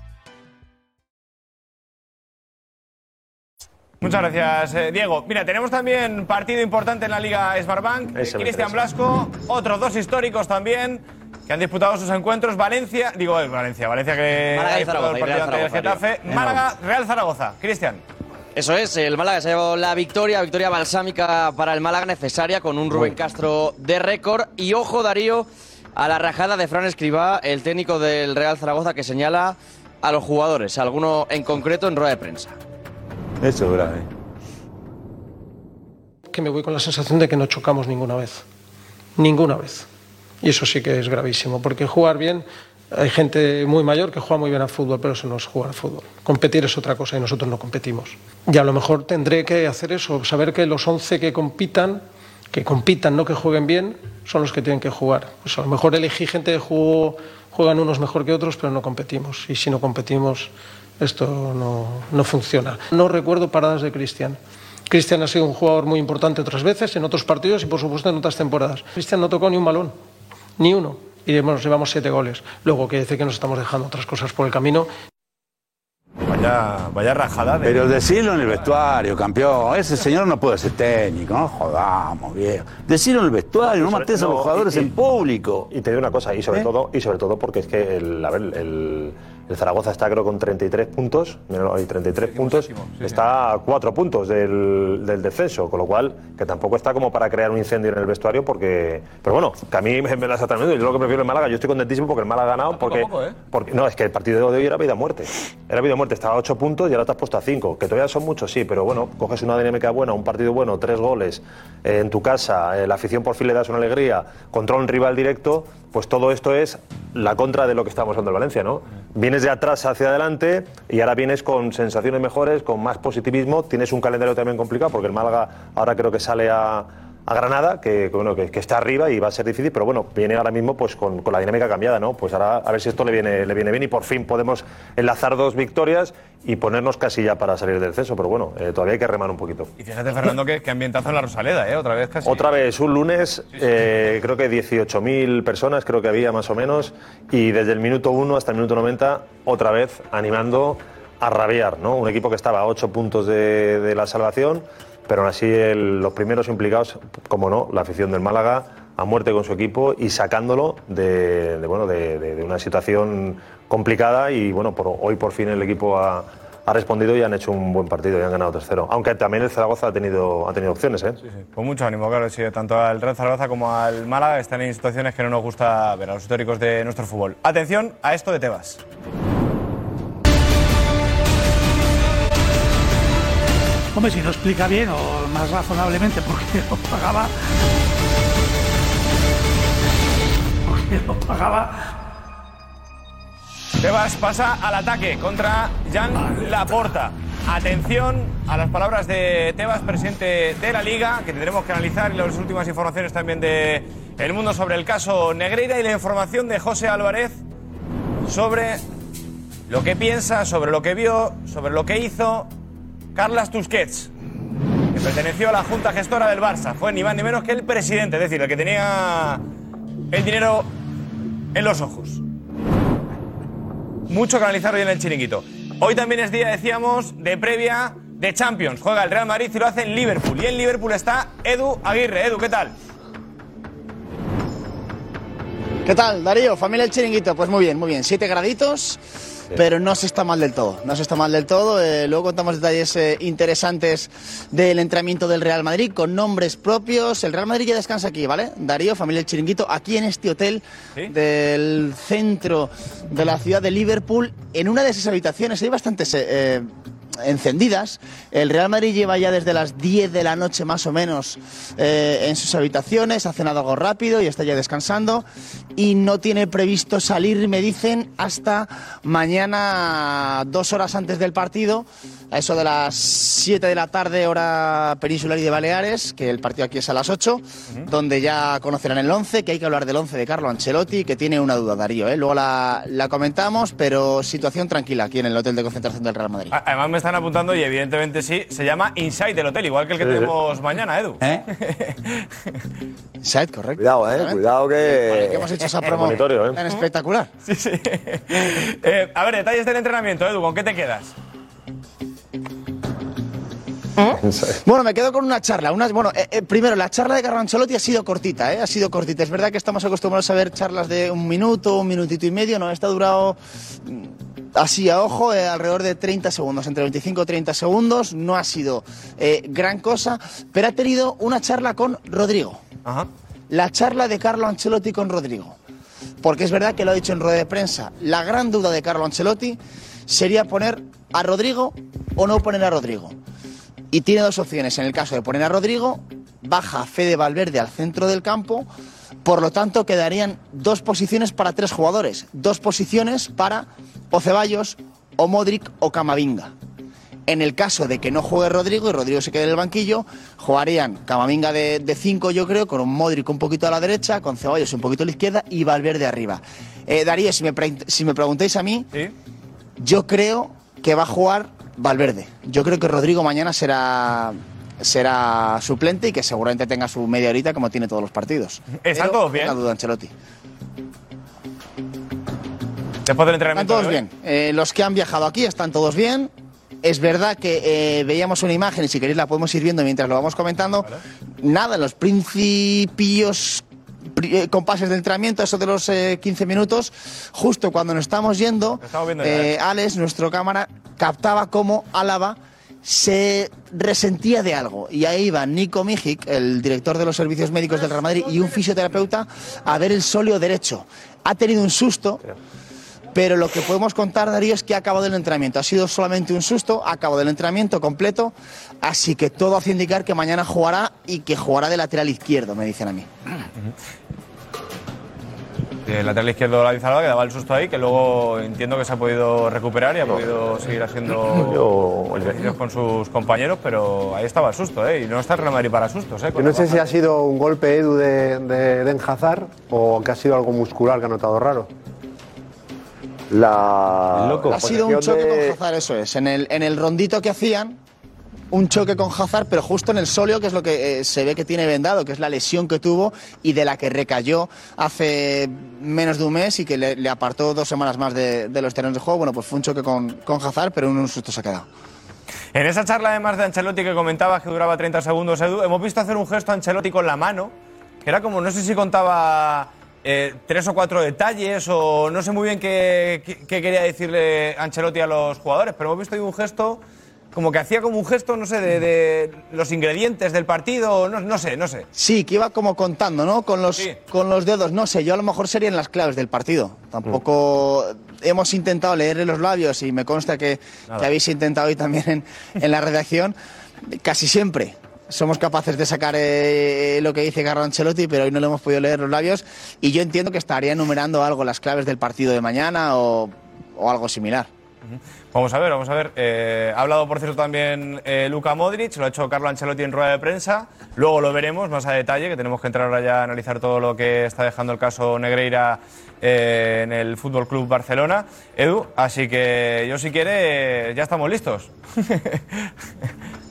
Muchas gracias, eh, Diego. Mira, tenemos también partido importante en la Liga Smartbank. Me Cristian. Blasco, otros dos históricos también que han disputado sus encuentros. Valencia, digo eh, Valencia, Valencia que Málaga ha disputado el partido Real ante el Zaragoza, Getafe. tío. Málaga, Real Zaragoza. Cristian. Eso es, el Málaga se ha llevado la victoria, victoria balsámica para el Málaga necesaria con un Rubén Castro de récord. Y ojo, Darío, a la rajada de Fran Escribá, el técnico del Real Zaragoza, que señala a los jugadores, alguno en concreto en rueda de prensa. Eso es grave. que me voy con la sensación de que no chocamos ninguna vez. Ninguna vez. Y eso sí que es gravísimo, porque jugar bien, hay gente muy mayor que juega muy bien al fútbol, pero eso no es jugar al fútbol. Competir es otra cosa y nosotros no competimos. Y a lo mejor tendré que hacer eso, saber que los 11 que compitan, que compitan, no que jueguen bien, son los que tienen que jugar. Pues a lo mejor elegí gente que jugó, juegan unos mejor que otros, pero no competimos. Y si no competimos, esto no, no funciona. No recuerdo paradas de Cristian. Cristian ha sido un jugador muy importante otras veces, en otros partidos y por supuesto en otras temporadas. Cristian no tocó ni un balón, ni uno. Y nos llevamos siete goles. Luego quiere decir que nos estamos dejando otras cosas por el camino. Vaya, vaya rajada de. Pero decirlo en el vestuario, campeón. Ese señor no puede ser técnico, no jodamos, viejo. Decirlo en el vestuario, no mates a los jugadores y- en público. Y te digo una cosa, y sobre ¿Eh? todo, y sobre todo porque es que el, a ver, el, el Zaragoza está creo con 33 puntos, ahí, 33 puntos, está a 4 puntos del, del descenso, con lo cual que tampoco está como para crear un incendio en el vestuario porque, pero bueno, que a mí me, me la está tremendo, yo lo que prefiero el Málaga, yo estoy contentísimo porque el Málaga ha ganado porque, poco, ¿eh? porque no, es que el partido de hoy era vida o muerte, era vida o muerte, estaba a 8 puntos y ahora te has puesto a 5, que todavía son muchos, sí, pero bueno, coges una dinámica buena, un partido bueno, tres goles eh, en tu casa, eh, la afición por fin le das una alegría, contra un rival directo, pues todo esto es la contra de lo que estamos hablando en Valencia, ¿no? Vienes de atrás hacia adelante y ahora vienes con sensaciones mejores, con más positivismo, tienes un calendario también complicado porque el Málaga ahora creo que sale a, a Granada, que, bueno, que, que está arriba y va a ser difícil, pero bueno, viene ahora mismo pues con, con la dinámica cambiada, ¿no? Pues ahora a ver si esto le viene, le viene bien y por fin podemos enlazar dos victorias y ponernos casi ya para salir del descenso, pero bueno, eh, todavía hay que remar un poquito. Y fíjate, Fernando, que, que ambientazo en la Rosaleda, ¿eh? Otra vez casi. Otra vez, un lunes, eh, creo que 18.000 personas, creo que había más o menos, y desde el minuto 1 hasta el minuto 90, otra vez animando a rabiar, ¿no? Un equipo que estaba a 8 puntos de, de la salvación, pero aún así los primeros implicados, como no, la afición del Málaga, a muerte con su equipo y sacándolo de, bueno, de, una situación complicada y bueno, por, hoy por fin el equipo ha, ha respondido y han hecho un buen partido y han ganado 3-0. Aunque también el Zaragoza ha tenido, ha tenido opciones, ¿eh? Con mucho ánimo, claro, sí, tanto al Real Zaragoza como al Málaga están en situaciones que no nos gusta ver a los históricos de nuestro fútbol. Atención a esto de Tebas. Hombre, si lo explica bien o más razonablemente porque lo pagaba. Porque lo pagaba. Tebas pasa al ataque contra Jan Laporta. Atención a las palabras de Tebas, presidente de la Liga, que tendremos que analizar y las últimas informaciones también de El Mundo sobre el caso Negreira y la información de José Álvarez sobre lo que piensa, sobre lo que vio, sobre lo que hizo Carlas Tusquets, que perteneció a la Junta Gestora del Barça. Fue ni más ni menos que el presidente, es decir, el que tenía el dinero en los ojos. Mucho que analizar hoy en el chiringuito. Hoy también es día, decíamos, de previa de Champions. Juega el Real Madrid y lo hace en Liverpool. Y en Liverpool está Edu Aguirre. Edu, ¿qué tal? ¿Qué tal, Darío? Familia El Chiringuito. Pues muy bien, muy bien. Siete graditos, pero no se está mal del todo. No se está mal del todo. Eh, luego contamos detalles eh, interesantes del entrenamiento del Real Madrid con nombres propios. El Real Madrid ya descansa aquí, ¿vale? Darío, familia El Chiringuito, aquí en este hotel del centro de la ciudad de Liverpool. En una de esas habitaciones hay bastantes... eh, eh, encendidas. El Real Madrid lleva ya desde las 10 de la noche más o menos eh, en sus habitaciones, ha cenado algo rápido y está ya descansando y no tiene previsto salir, me dicen, hasta mañana dos horas antes del partido, a eso de las 7 de la tarde hora peninsular y de Baleares, que el partido aquí es a las 8, donde ya conocerán el 11, que hay que hablar del 11 de Carlo Ancelotti, que tiene una duda, Darío, ¿eh? luego la, la comentamos, pero situación tranquila aquí en el hotel de concentración del Real Madrid. Además me están apuntando y evidentemente sí, se llama Inside el hotel, igual que el que Sí, sí. tenemos mañana, Edu. Inside, correcto. Cuidado, eh, cuidado que. Vale, que hemos hecho esa promo eh. tan espectacular. Sí, sí. Eh, a ver, detalles del entrenamiento, Edu, ¿con qué te quedas? Bueno, me quedo con una charla. Una, bueno, eh, eh, primero, la charla de Carlo Ancelotti ha sido cortita, ¿eh? Ha sido cortita. Es verdad que estamos acostumbrados a ver charlas de un minuto, un minutito y medio. No, esta ha durado así a ojo, eh, alrededor de 30 segundos, entre 25 y 30 segundos. No ha sido eh, gran cosa, pero ha tenido una charla con Rodrigo. La charla de Carlo Ancelotti con Rodrigo. Porque es verdad que lo ha dicho en rueda de prensa. La gran duda de Carlo Ancelotti sería poner a Rodrigo o no poner a Rodrigo. Y tiene dos opciones. En el caso de poner a Rodrigo, baja a Fede Valverde al centro del campo. Por lo tanto, quedarían dos posiciones para tres jugadores. Dos posiciones para o Ceballos, o Modric, o Camavinga. En el caso de que no juegue Rodrigo y Rodrigo se quede en el banquillo, jugarían Camavinga de 5, yo creo, con un Modric un poquito a la derecha, con Ceballos un poquito a la izquierda y Valverde arriba. Eh, Darío, si me, pre- si me preguntáis a mí, yo creo que va a jugar Valverde. Yo creo que Rodrigo mañana será será suplente y que seguramente tenga su media horita como tiene todos los partidos. ¿Están Pero todos bien? tenga duda Ancelotti. Después del Están entrenamiento. todos de hoy. bien. Eh, los que han viajado aquí están todos bien. Es verdad que eh, veíamos una imagen y si queréis la podemos ir viendo mientras lo vamos comentando. Nada, los principios pri- eh, compases de entrenamiento, eso de los eh, 15 minutos, justo cuando nos estamos yendo, estamos viendo eh, ¿eh? Alex, nuestro cámara, captaba cómo Álava se resentía de algo. Y ahí iba Nico Mijic, el director de los servicios médicos del Real Madrid, y un fisioterapeuta a ver el sóleo derecho. Ha tenido un susto, pero lo que podemos contar, Darío, es que ha acabado el entrenamiento. Ha sido solamente un susto, ha acabado el entrenamiento completo, así que todo hace indicar que mañana jugará y que jugará de lateral izquierdo, me dicen a mí. El lateral izquierdo David Alba, que daba el susto ahí, que luego entiendo que se ha podido recuperar y ha podido seguir haciendo ejercicios con sus compañeros, pero ahí estaba el susto, ¿eh? Y no está el Real Madrid para sustos, ¿eh? Yo no sé si ha sido un golpe, Edu, de, de Hazard o que ha sido algo muscular que ha notado raro. La, ha sido un choque con Hazard, eso es. En el, en el rondito que hacían, un choque con Hazard, pero justo en el sóleo, que es lo que eh, se ve que tiene vendado, que es la lesión que tuvo y de la que recayó hace menos de un mes y que le, apartó dos semanas más de, los terrenos de juego. Bueno, pues fue un choque con, con Hazard, pero un susto se ha quedado. En esa charla además de Ancelotti que comentabas que duraba 30 segundos, Edu, hemos visto hacer un gesto a Ancelotti con la mano, que era como, no sé si contaba eh, tres o cuatro detalles o no sé muy bien qué, quería decirle Ancelotti a los jugadores, pero hemos visto un gesto, como que hacía como un gesto, no sé, de, de los ingredientes del partido, no, no sé, no sé. Sí, que iba como contando, ¿no? Con los, con los dedos, no sé, yo a lo mejor serían las claves del partido. Tampoco hemos intentado leerle los labios y me consta que, que habéis intentado hoy también en, en la redacción. Casi siempre somos capaces de sacar eh, lo que dice Carlo Ancelotti, pero hoy no le hemos podido leer los labios y yo entiendo que estaría enumerando algo, las claves del partido de mañana o, o algo similar. Vamos a ver, vamos a ver. Eh, ha hablado, por cierto, también eh, Luka Modric, lo ha hecho Carlo Ancelotti en rueda de prensa. Luego lo veremos más a detalle, que tenemos que entrar ahora ya a analizar todo lo que está dejando el caso Negreira eh, en el Fútbol Club Barcelona. Edu, así que yo, si quiere, ya estamos listos.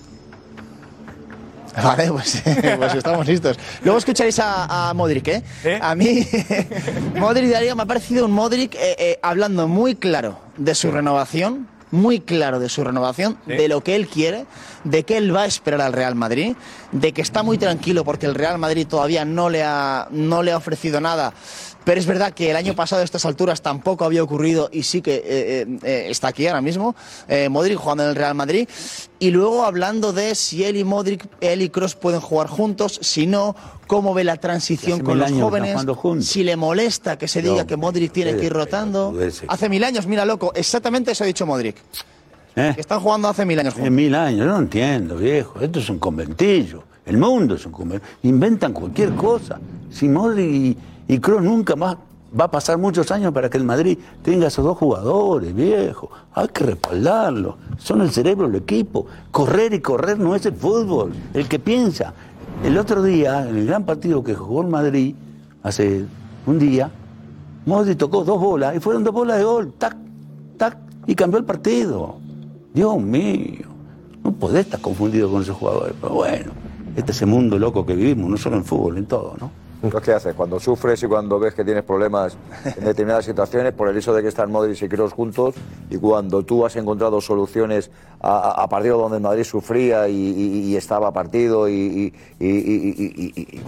Vale, pues, pues estamos listos. Luego escucharéis a, a Modric, ¿eh? A mí, Modric Darío me ha parecido un Modric eh, eh, hablando muy claro de su renovación, muy claro de su renovación, de lo que él quiere, de que él va a esperar al Real Madrid, de que está muy tranquilo porque el Real Madrid todavía no le ha, no le ha ofrecido nada. Pero es verdad que el año pasado a estas alturas tampoco había ocurrido y sí que eh, eh, eh, está aquí ahora mismo, eh, Modric jugando en el Real Madrid. Y luego hablando de si él y Modric, él y Cross pueden jugar juntos, si no, cómo ve la transición con los jóvenes, si le molesta que se diga No, que Modric tiene que ir rotando. Hace mil años, mira loco, exactamente eso ha dicho Modric. ¿Eh? Que están jugando hace mil años Hace mil años, no entiendo, viejo. Esto es un conventillo. El mundo es un conventillo. Inventan cualquier cosa. Si Modric y, y Kroos nunca más va a pasar muchos años para que el Madrid tenga esos dos jugadores, viejo. Hay que respaldarlos. Son el cerebro del equipo. Correr y correr no es el fútbol. El que piensa. El otro día, en el gran partido que jugó el Madrid, hace un día, Modric tocó dos bolas y fueron dos bolas de gol. Tac, tac, y cambió el partido. Dios mío, no podés estar confundido con esos jugadores. Pero bueno, este es el mundo loco que vivimos, no solo en fútbol, en todo, ¿no? Entonces, ¿qué haces? Cuando sufres y cuando ves que tienes problemas en determinadas situaciones, por el hecho de que están Modric y Kroos juntos, y cuando tú has encontrado soluciones a, a- partidos donde Madrid sufría y, estaba partido y,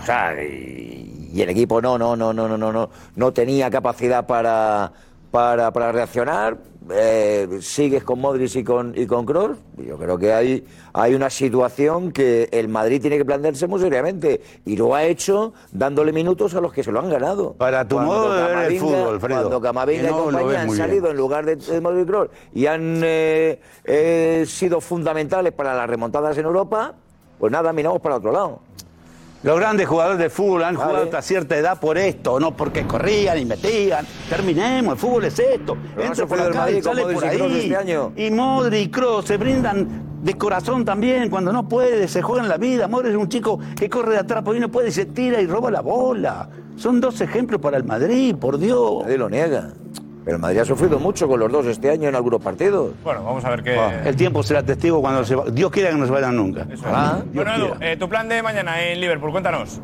o sea, y el equipo no, no, no, no, no, no, no, no tenía capacidad para, para, para reaccionar, eh, sigues con Modric y con, y con Kroos, yo creo que hay, hay una situación que el Madrid tiene que plantearse muy seriamente y lo ha hecho dándole minutos a los que se lo han ganado. Para tu Cuando modo de ver el fútbol, Fredo, Cuando Camavinga y no lo compañía han bien. salido en lugar de, de Modric y Kroos y han eh, eh, sido fundamentales para las remontadas en Europa, pues nada, miramos para otro lado. Los grandes jugadores de fútbol han jugado hasta cierta edad por esto, no porque corrían y metían. Terminemos, el fútbol es esto. Pero Entra por acá Madrid y sale por y ahí. este año. Y Modric y Kroos se brindan de corazón también cuando no puede, se juegan la vida. Modric es un chico que corre de atrás, ahí no puede y se tira y roba la bola. Son dos ejemplos para el Madrid, por Dios. Nadie lo niega. Pero Madrid ha sufrido mucho con los dos este año en algunos partidos. Bueno, vamos a ver qué. Ah, El tiempo será testigo cuando se va. Dios quiera que no se vayan nunca. Eso es. Ah, Dios bueno, Edu, quiera. eh, tu plan de mañana en Liverpool, cuéntanos.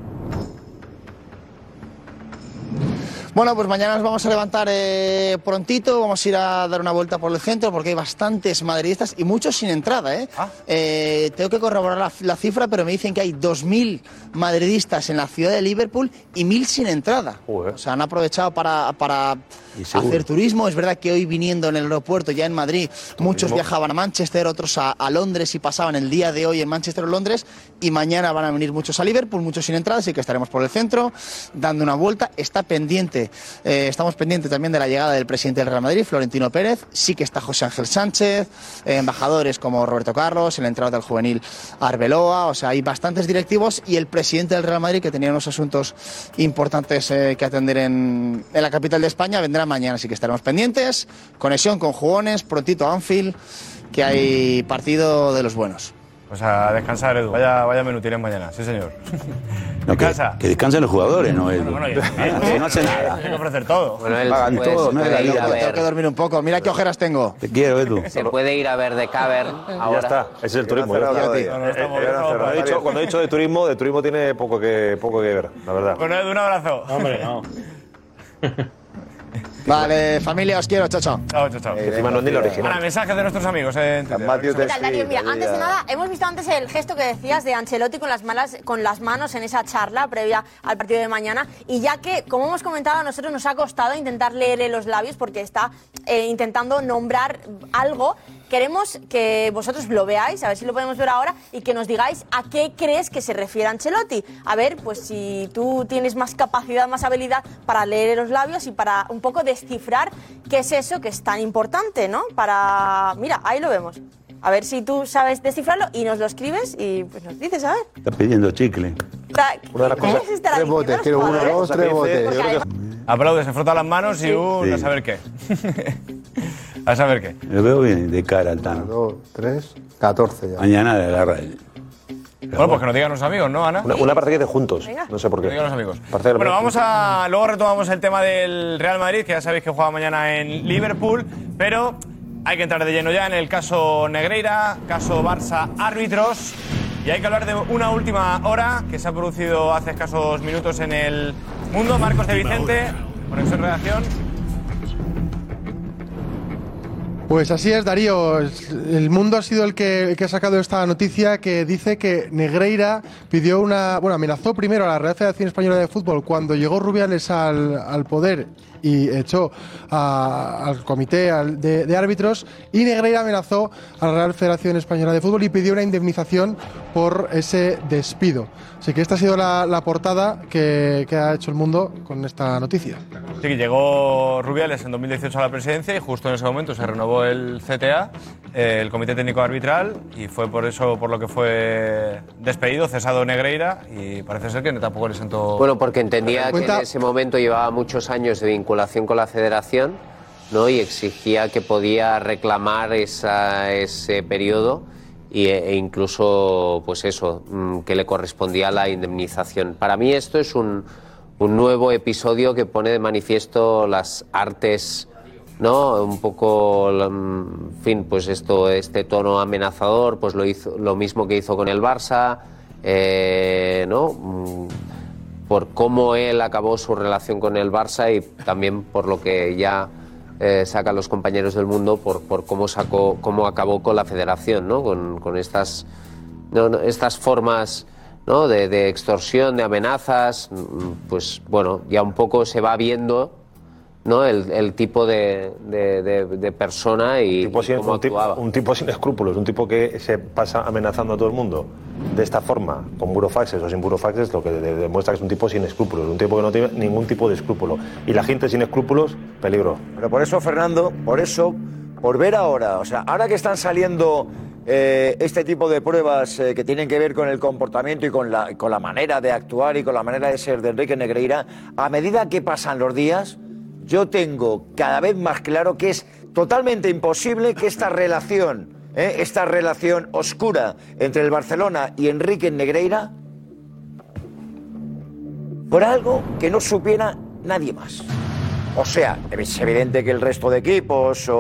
Bueno, pues mañana nos vamos a levantar eh, prontito, vamos a ir a dar una vuelta por el centro porque hay bastantes madridistas y muchos sin entrada. ¿eh? Eh, tengo que corroborar la, la cifra, pero me dicen que hay 2.000 madridistas en la ciudad de Liverpool y 1.000 sin entrada. O sea, han aprovechado para, para. Hacer turismo. Es verdad que hoy viniendo en el aeropuerto, ya en Madrid, muchos viajaban a Manchester, otros a, a Londres y pasaban el día de hoy en Manchester o Londres y mañana van a venir muchos a Liverpool, muchos sin entrada, así que estaremos por el centro dando una vuelta. Está pendiente, eh, estamos pendientes también de la llegada del presidente del Real Madrid, Florentino Pérez. Sí que está José Ángel Sánchez, eh, embajadores como Roberto Carlos, el entrenador del juvenil Arbeloa, o sea, hay bastantes directivos y el presidente del Real Madrid que tenía unos asuntos importantes eh, que atender en, en la capital de España vendrá mañana, así que estaremos pendientes. Conexión con jugones, prontito a Anfield, que hay partido de los buenos. Pues a descansar, Edu. Vaya, vaya menú tienes mañana, sí, señor. No, que, Descansa. que descansen los jugadores, no él. Bueno. Si no hace nada. Tiene que ofrecer todo. Bueno, él Pagan todo, no es puede la ir vida. a ver- Tengo que dormir un poco, mira qué ojeras tengo. Te quiero, Edu. Se puede ir a ver de Caber ahora. Ya está, ese es el turismo. cerrado Eh. No, no, eh, cuando, he dicho, cuando he dicho de turismo, de turismo tiene poco que, poco que ver, la verdad. Bueno, Edu, un abrazo. Hombre, no. Vale, familia, os quiero, chao, chao. Chao, chao, chao. Eh, Encima no es ni original. Ahora, mensajes de nuestros amigos. Eh, en San Twitter. Matthew ¿Qué te- ¿Qué tal, Darío? Mira, antes de nada, hemos visto antes el gesto que decías de Ancelotti con las, malas, con las manos en esa charla previa al partido de mañana. Y ya que, como hemos comentado, a nosotros nos ha costado intentar leerle los labios porque está eh, intentando nombrar algo. Queremos que vosotros lo veáis, a ver si lo podemos ver ahora, y que nos digáis a qué crees que se refiere Ancelotti. A ver, pues si tú tienes más capacidad, más habilidad para leer los labios y para un poco descifrar qué es eso que es tan importante, ¿no? Para. Mira, ahí lo vemos. A ver si tú sabes descifrarlo y nos lo escribes y pues nos dices, a ver. Está pidiendo chicle. Está- Una de las ¿qué cosas- es estar Tres botes, quiero uno, dos, tres botes. Aplaude, se frota las manos y un. Sí. a saber qué. a saber qué. Lo veo bien de cara al uno, Tano. dos, tres, catorce ya. Mañana agarra el. Bueno, pues que nos digan los amigos, ¿no, Ana? Una, una parte que de juntos, no sé por Que qué. digan los amigos. Parte de Bueno, vamos a. Luego retomamos el tema del Real Madrid, que ya sabéis que juega mañana en Liverpool, pero hay que entrar de lleno ya en el caso Negreira, caso Barça árbitros. Y hay que hablar de una última hora que se ha producido hace escasos minutos en el mundo. Marcos de Vicente, conexión redacción. Pues así es, Darío. El mundo ha sido el que, ha sacado esta noticia que dice que Negreira pidió una. Bueno, amenazó primero a la Real Federación Española de Fútbol cuando llegó Rubiales al, al poder y echó a- al comité al- de, de árbitros. Y Negreira amenazó a la Real Federación Española de Fútbol y pidió una indemnización por ese despido. Así que esta ha sido la, la portada que, que ha hecho el mundo con esta noticia. Sí, que llegó Rubiales en 2018 a la presidencia y justo en ese momento se renovó el CTA, eh, el Comité Técnico Arbitral, y fue por eso por lo que fue despedido, cesado Negreira, y parece ser que tampoco le sentó. Bueno, porque entendía que en ese momento llevaba muchos años de vinculación con la federación ¿no? y exigía que podía reclamar esa- ese periodo y, e incluso, pues eso, mm, que le correspondía la indemnización. Para mí esto es un, un nuevo episodio que pone de manifiesto las artes, ¿no? Un poco, en fin, pues esto, este tono amenazador, pues lo hizo, lo mismo que hizo con el Barça, eh, ¿no? Por cómo él acabó su relación con el Barça y también por lo que ya eh, sacan los compañeros del mundo por, cómo sacó cómo acabó con la federación ¿no? con, estas estas formas de, de extorsión de amenazas mm, pues bueno ya un poco se va viendo ¿no? el, el tipo de, de- de- de persona y, tipo sin- y cómo un, tipo, actuaba un tipo sin escrúpulos, un tipo que se pasa amenazando a todo el mundo de esta forma, con burofaxes o sin burofaxes, lo que de- demuestra que es un tipo sin escrúpulos, un tipo que no tiene ningún tipo de escrúpulo. Y la gente sin escrúpulos, peligro. Pero por eso, Fernando, por eso, por ver ahora, o sea, ahora que están saliendo eh, este tipo de pruebas eh, que tienen que ver con el comportamiento y con la, con la manera de actuar y con la manera de ser de Enrique Negreira, a medida que pasan los días, yo tengo cada vez más claro que es totalmente imposible que esta relación, eh, esta relación oscura entre el Barcelona y Enrique Negreira, por algo que no supiera nadie más. O sea, es evidente que el resto de equipos o,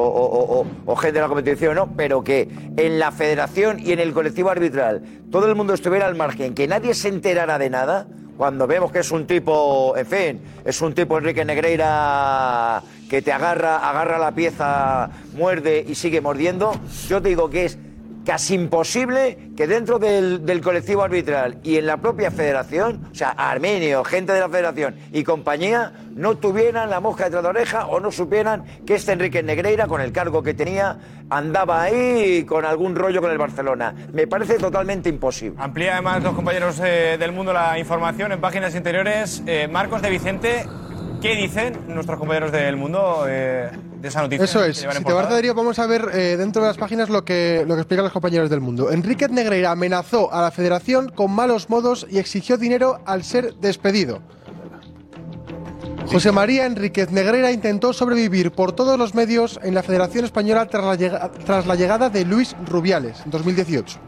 o- gente de la competición no, pero que en la federación y en el colectivo arbitral todo el mundo estuviera al margen, que nadie se enterara de nada, cuando vemos que es un tipo, en fin, es un tipo Enrique Negreira que te agarra, agarra la pieza, muerde y sigue mordiendo, yo te digo que es casi imposible que dentro del, colectivo arbitral y en la propia federación, o sea, Armenio, gente de la federación y compañía, no tuvieran la mosca detrás de la oreja o no supieran que este Enrique Negreira, con el cargo que tenía, andaba ahí con algún rollo con el Barcelona. Me parece totalmente imposible. Amplía además los compañeros eh, del mundo la información en páginas interiores. Eh, Marcos de Vicente, ¿qué dicen nuestros compañeros del mundo eh, de esa noticia? Eso es. Si te parece, portada? Darío, vamos a ver eh, dentro de las páginas lo que, lo que explican los compañeros del mundo. Enrique Negreira amenazó a la federación con malos modos y exigió dinero al ser despedido. José María Enríquez Negreira intentó sobrevivir por todos los medios en la Federación Española tras la, llega- tras la llegada de Luis Rubiales en 2018.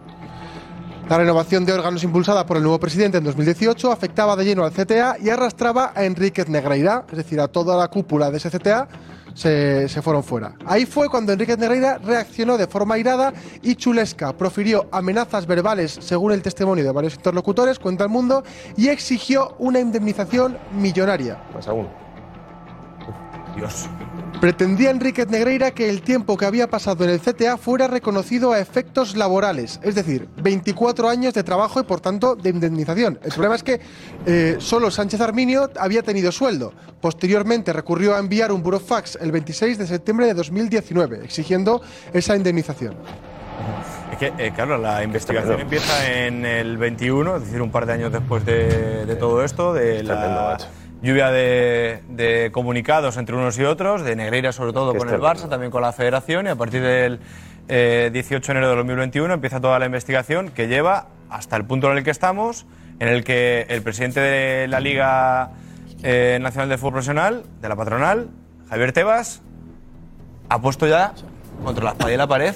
La renovación de órganos impulsada por el nuevo presidente en 2018 afectaba de lleno al CTA y arrastraba a Enríquez Negreira, es decir, a toda la cúpula de ese CTA se, fueron fuera. Ahí fue cuando Enríquez Negreira reaccionó de forma irada y chulesca, profirió amenazas verbales según el testimonio de varios interlocutores, cuenta el mundo, y exigió una indemnización millonaria. Más aún. Dios. Pretendía Enríquez Negreira que el tiempo que había pasado en el CTA fuera reconocido a efectos laborales, es decir, 24 años de trabajo y por tanto de indemnización. El problema es que eh, solo Sánchez Arminio había tenido sueldo. Posteriormente recurrió a enviar un burofax el 26 de septiembre de 2019 exigiendo esa indemnización. Es que, eh, claro, la investigación empieza en el 21, es decir, un par de años después de, de todo esto, de la. Lluvia de, de comunicados entre unos y otros, de Negreira sobre todo con es el. Barça, también con la Federación, y a partir del eh, 18 de enero de 2021 empieza toda la investigación que lleva hasta el punto en el que estamos, en el que el presidente de la Liga eh, Nacional de Fútbol Profesional, de la patronal, Javier Tebas, ha puesto ya contra la espalda y la pared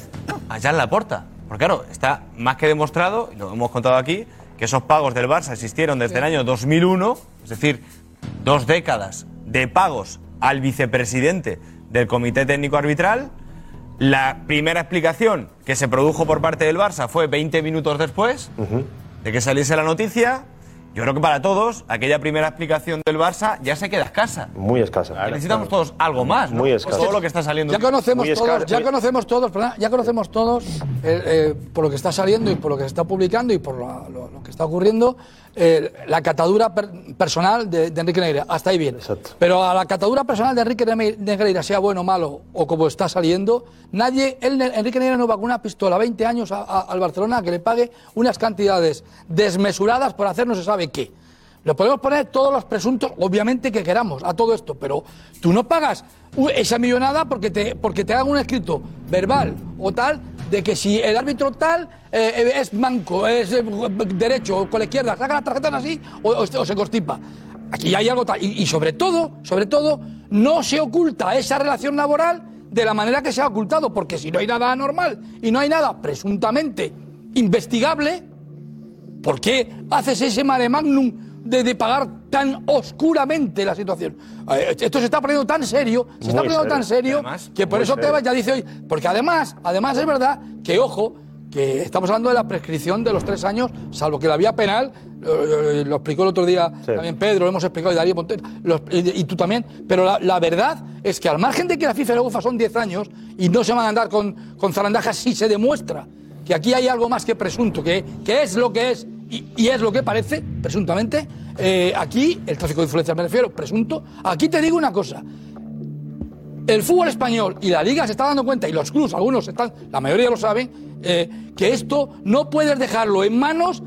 a Jan Laporta. Porque claro, está más que demostrado, y lo hemos contado aquí, que esos pagos del Barça existieron desde el año 2001, es decir, dos décadas de pagos al vicepresidente del Comité Técnico Arbitral. La primera explicación que se produjo por parte del Barça fue 20 minutos después de que saliese la noticia. Yo creo que para todos, aquella primera explicación del Barça ya se queda escasa. Muy escasa. Necesitamos todos algo más, ¿no? Muy Por escasa. Todo lo que está saliendo. Ya conocemos Muy todos, ya muy- conocemos todos, perdona, ya conocemos todos eh, eh, por lo que está saliendo y por lo que se está publicando y por la- lo, lo que está ocurriendo eh, la catadura per- personal de, de Enrique Negreira. Hasta ahí bien. Pero a la catadura personal de Enrique Negreira, sea bueno o malo o como está saliendo, nadie, él, Enrique Negreira no va con una pistola 20 años a- a- al Barcelona a que le pague unas cantidades desmesuradas por hacer no se sabe qué. Le podemos poner todos los presuntos, obviamente que queramos, a todo esto, pero tú no pagas esa millonada porque te, porque te hagan un escrito verbal o tal de que si el árbitro tal eh, es manco, es eh, derecho o con la izquierda, saca las tarjetas así o, o se- o se constipa. Aquí hay algo tal. Y, y sobre todo, sobre todo, no se oculta esa relación laboral de la manera que se ha ocultado, porque si no hay nada anormal y no hay nada presuntamente investigable, ¿Por qué haces ese mare magnum de, de pagar tan oscuramente la situación? Eh, Esto se está poniendo tan serio, se está poniendo tan serio. Además, que por eso. Tebas ya dice hoy, porque además, además es verdad que ojo, que estamos hablando de la prescripción de los tres años, salvo que la vía penal, eh, lo explicó el otro día también Pedro, lo hemos explicado y Darío lo- y, y tú también, pero la, la verdad es que al margen de que la FIFA y la UEFA son 10 años y no se van a andar con, con zarandajas si se demuestra que aquí hay algo más que presunto, que, que es lo que es y, y es lo que parece, presuntamente, eh, aquí, el tráfico de influencias me refiero, presunto, aquí te digo una cosa, el fútbol español y la liga se está dando cuenta, y los clubes, algunos están, la mayoría lo saben, eh, que esto no puedes dejarlo en manos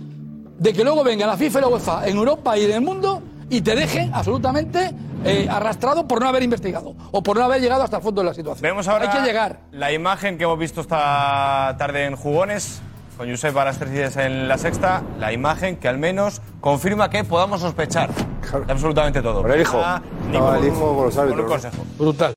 de que luego venga la FIFA y la UEFA en Europa y en el mundo y te dejen absolutamente eh, arrastrado por no haber investigado o por no haber llegado hasta el fondo de la situación. Vemos ahora Hay que llegar. la imagen que hemos visto esta tarde en Jugones, con Josep Balastercides en la sexta, la imagen que al menos confirma que podamos sospechar de absolutamente todo. Por el hijo. Ah, Estaba el hijo con los consejo. Brutal.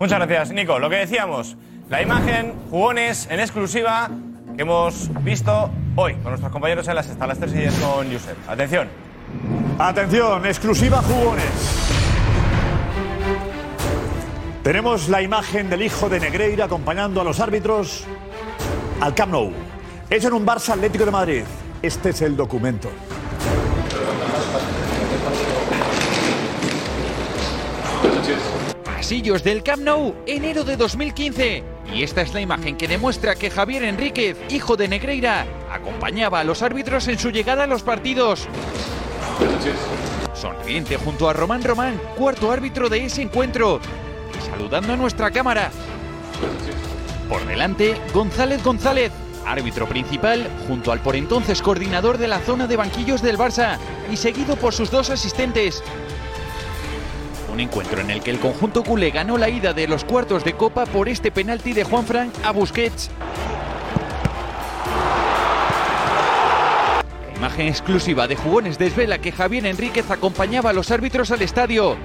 Muchas gracias, Nico. Lo que decíamos, la imagen, jugones en exclusiva que hemos visto hoy con nuestros compañeros en las 3 y 10 con Josep. Atención. Atención, exclusiva jugones. Tenemos la imagen del hijo de Negreira acompañando a los árbitros al Camp Nou. Es en un Barça Atlético de Madrid. Este es el documento. Pasillos del Camp Nou, enero de 2015. Y esta es la imagen que demuestra que Javier Enríquez, hijo de Negreira, acompañaba a los árbitros en su llegada a los partidos. Sonriente junto a Román Román, cuarto árbitro de ese encuentro. Y saludando a nuestra cámara. Por delante, González González, árbitro principal, junto al por entonces coordinador de la zona de banquillos del Barça, y seguido por sus dos asistentes. Un encuentro en el que el conjunto culé ganó la ida de los cuartos de Copa por este penalti de Juanfran a Busquets. La imagen exclusiva de Jugones desvela que Javier Enríquez acompañaba a los árbitros al estadio.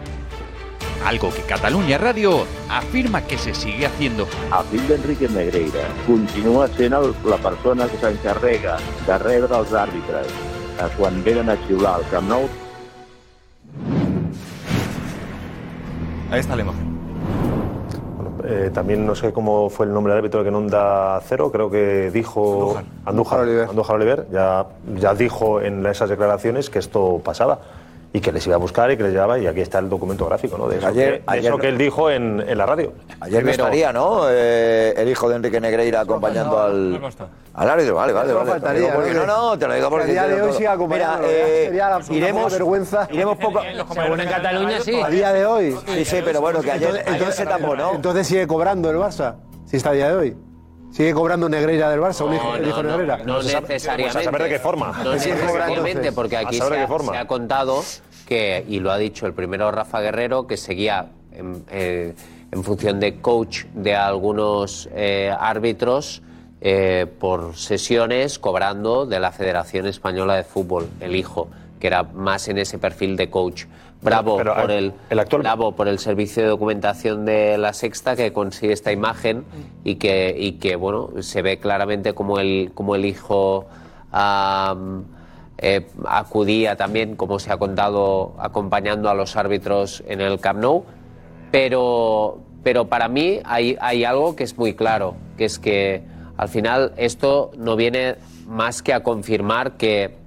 Algo que Cataluña Radio afirma que se sigue haciendo. El fill Negreira continua sent el, la persona que s'encarrega de rebre els a xiular al Camp Nou Ahí está la imagen. Eh, también no sé cómo fue el nombre del árbitro que en Onda Cero, creo que dijo Andújar, Andújar Oliver, ya, ya dijo en esas declaraciones que esto pasaba y que les iba a buscar y que les llevaba y aquí está el documento gráfico, ¿no? De eso, Ayer- que, de ayer- eso que él dijo en, en la radio. Ayer no estaría, ¿no? Eh, el hijo de Enrique Negreira acompañando al, al árbitro. Vale, vale, vale. faltaría, Te lo digo porque- ¿no? no, te lo digo porque. día de hoy todo. siga acompañándolo, Mira, eh, sería la absoluta iremos, vergüenza. iremos poco. Según en Cataluña, sí. A día de hoy. Sí, sí, pero bueno, que ayer, ayer se tapó, ¿no? Entonces sigue cobrando el Barça, si está a día de hoy. Sigue cobrando Negreira del Barça, un hijo, el hijo de Negreira. No necesariamente. Pues a saber de qué forma. No necesariamente, porque aquí se ha, se contado que, y lo ha dicho el primero Rafa Guerrero, que seguía en, eh, en función de coach de algunos eh, árbitros eh, por sesiones, cobrando de la Federación Española de Fútbol, el hijo, que era más en ese perfil de coach. Bravo Pero, por el- el, bravo por el servicio de documentación de la Sexta que consigue esta imagen y que, y que bueno, se ve claramente como el, como el hijo eh, acudía también, como se ha contado, acompañando a los árbitros en el Camp Nou. Pero, pero para mí hay, hay algo que es muy claro, que es que al final esto no viene más que a confirmar que,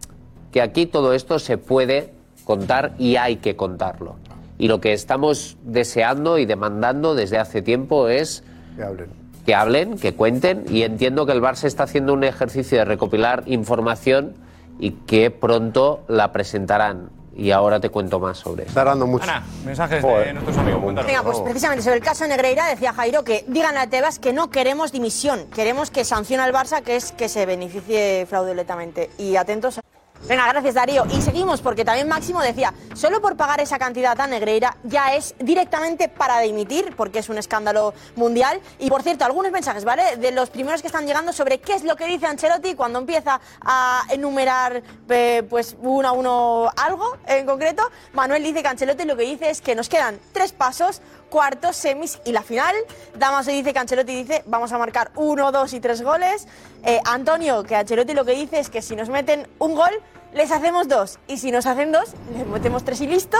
que aquí todo esto se puede contar y hay que contarlo. Y lo que estamos deseando y demandando desde hace tiempo es Que hablen. que hablen, que cuenten y entiendo que el Barça está haciendo un ejercicio de recopilar información y que pronto la presentarán. Y ahora te cuento más sobre eso. Está dando mucho. Ana, mensajes de nuestros amigos. Cuéntanos. Venga, pues precisamente sobre el caso de Negreira decía Jairo que digan a Tebas que no queremos dimisión, queremos que sancione al Barça, que es que se beneficie fraudulentemente. Y atentos. a- Venga, gracias Darío. Y seguimos porque también Máximo decía, solo por pagar esa cantidad a Negreira ya es directamente para dimitir, porque es un escándalo mundial. Y por cierto, algunos mensajes, ¿vale? De los primeros que están llegando sobre qué es lo que dice Ancelotti cuando empieza a enumerar eh, pues uno a uno algo en concreto. Manuel dice que Ancelotti lo que dice es que nos quedan tres pasos, cuartos, semis y la final. Damaso dice que Ancelotti dice vamos a marcar uno, dos y tres goles. Eh, Antonio, que Ancelotti lo que dice es que si nos meten un gol, les hacemos dos. Y si nos hacen dos, les metemos tres y listo.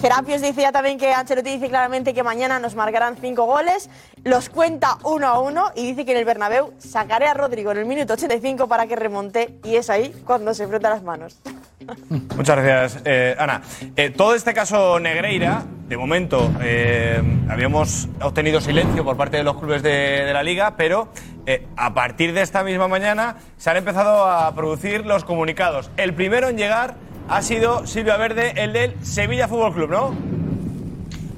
Cerapios dice ya también que Ancelotti dice claramente que mañana nos marcarán cinco goles. Los cuenta uno a uno y dice que en el Bernabéu sacaré a Rodrigo en el minuto 85 para que remonte. Y es ahí cuando se frota las manos. Muchas gracias, eh, Ana. Eh, todo este caso Negreira, de momento, eh, habíamos obtenido silencio por parte de los clubes de, de la liga, pero eh, a partir de esta misma mañana se han empezado a producir los comunicados. El primero en llegar ha sido Silvia Verde, el del Sevilla Fútbol Club, ¿no?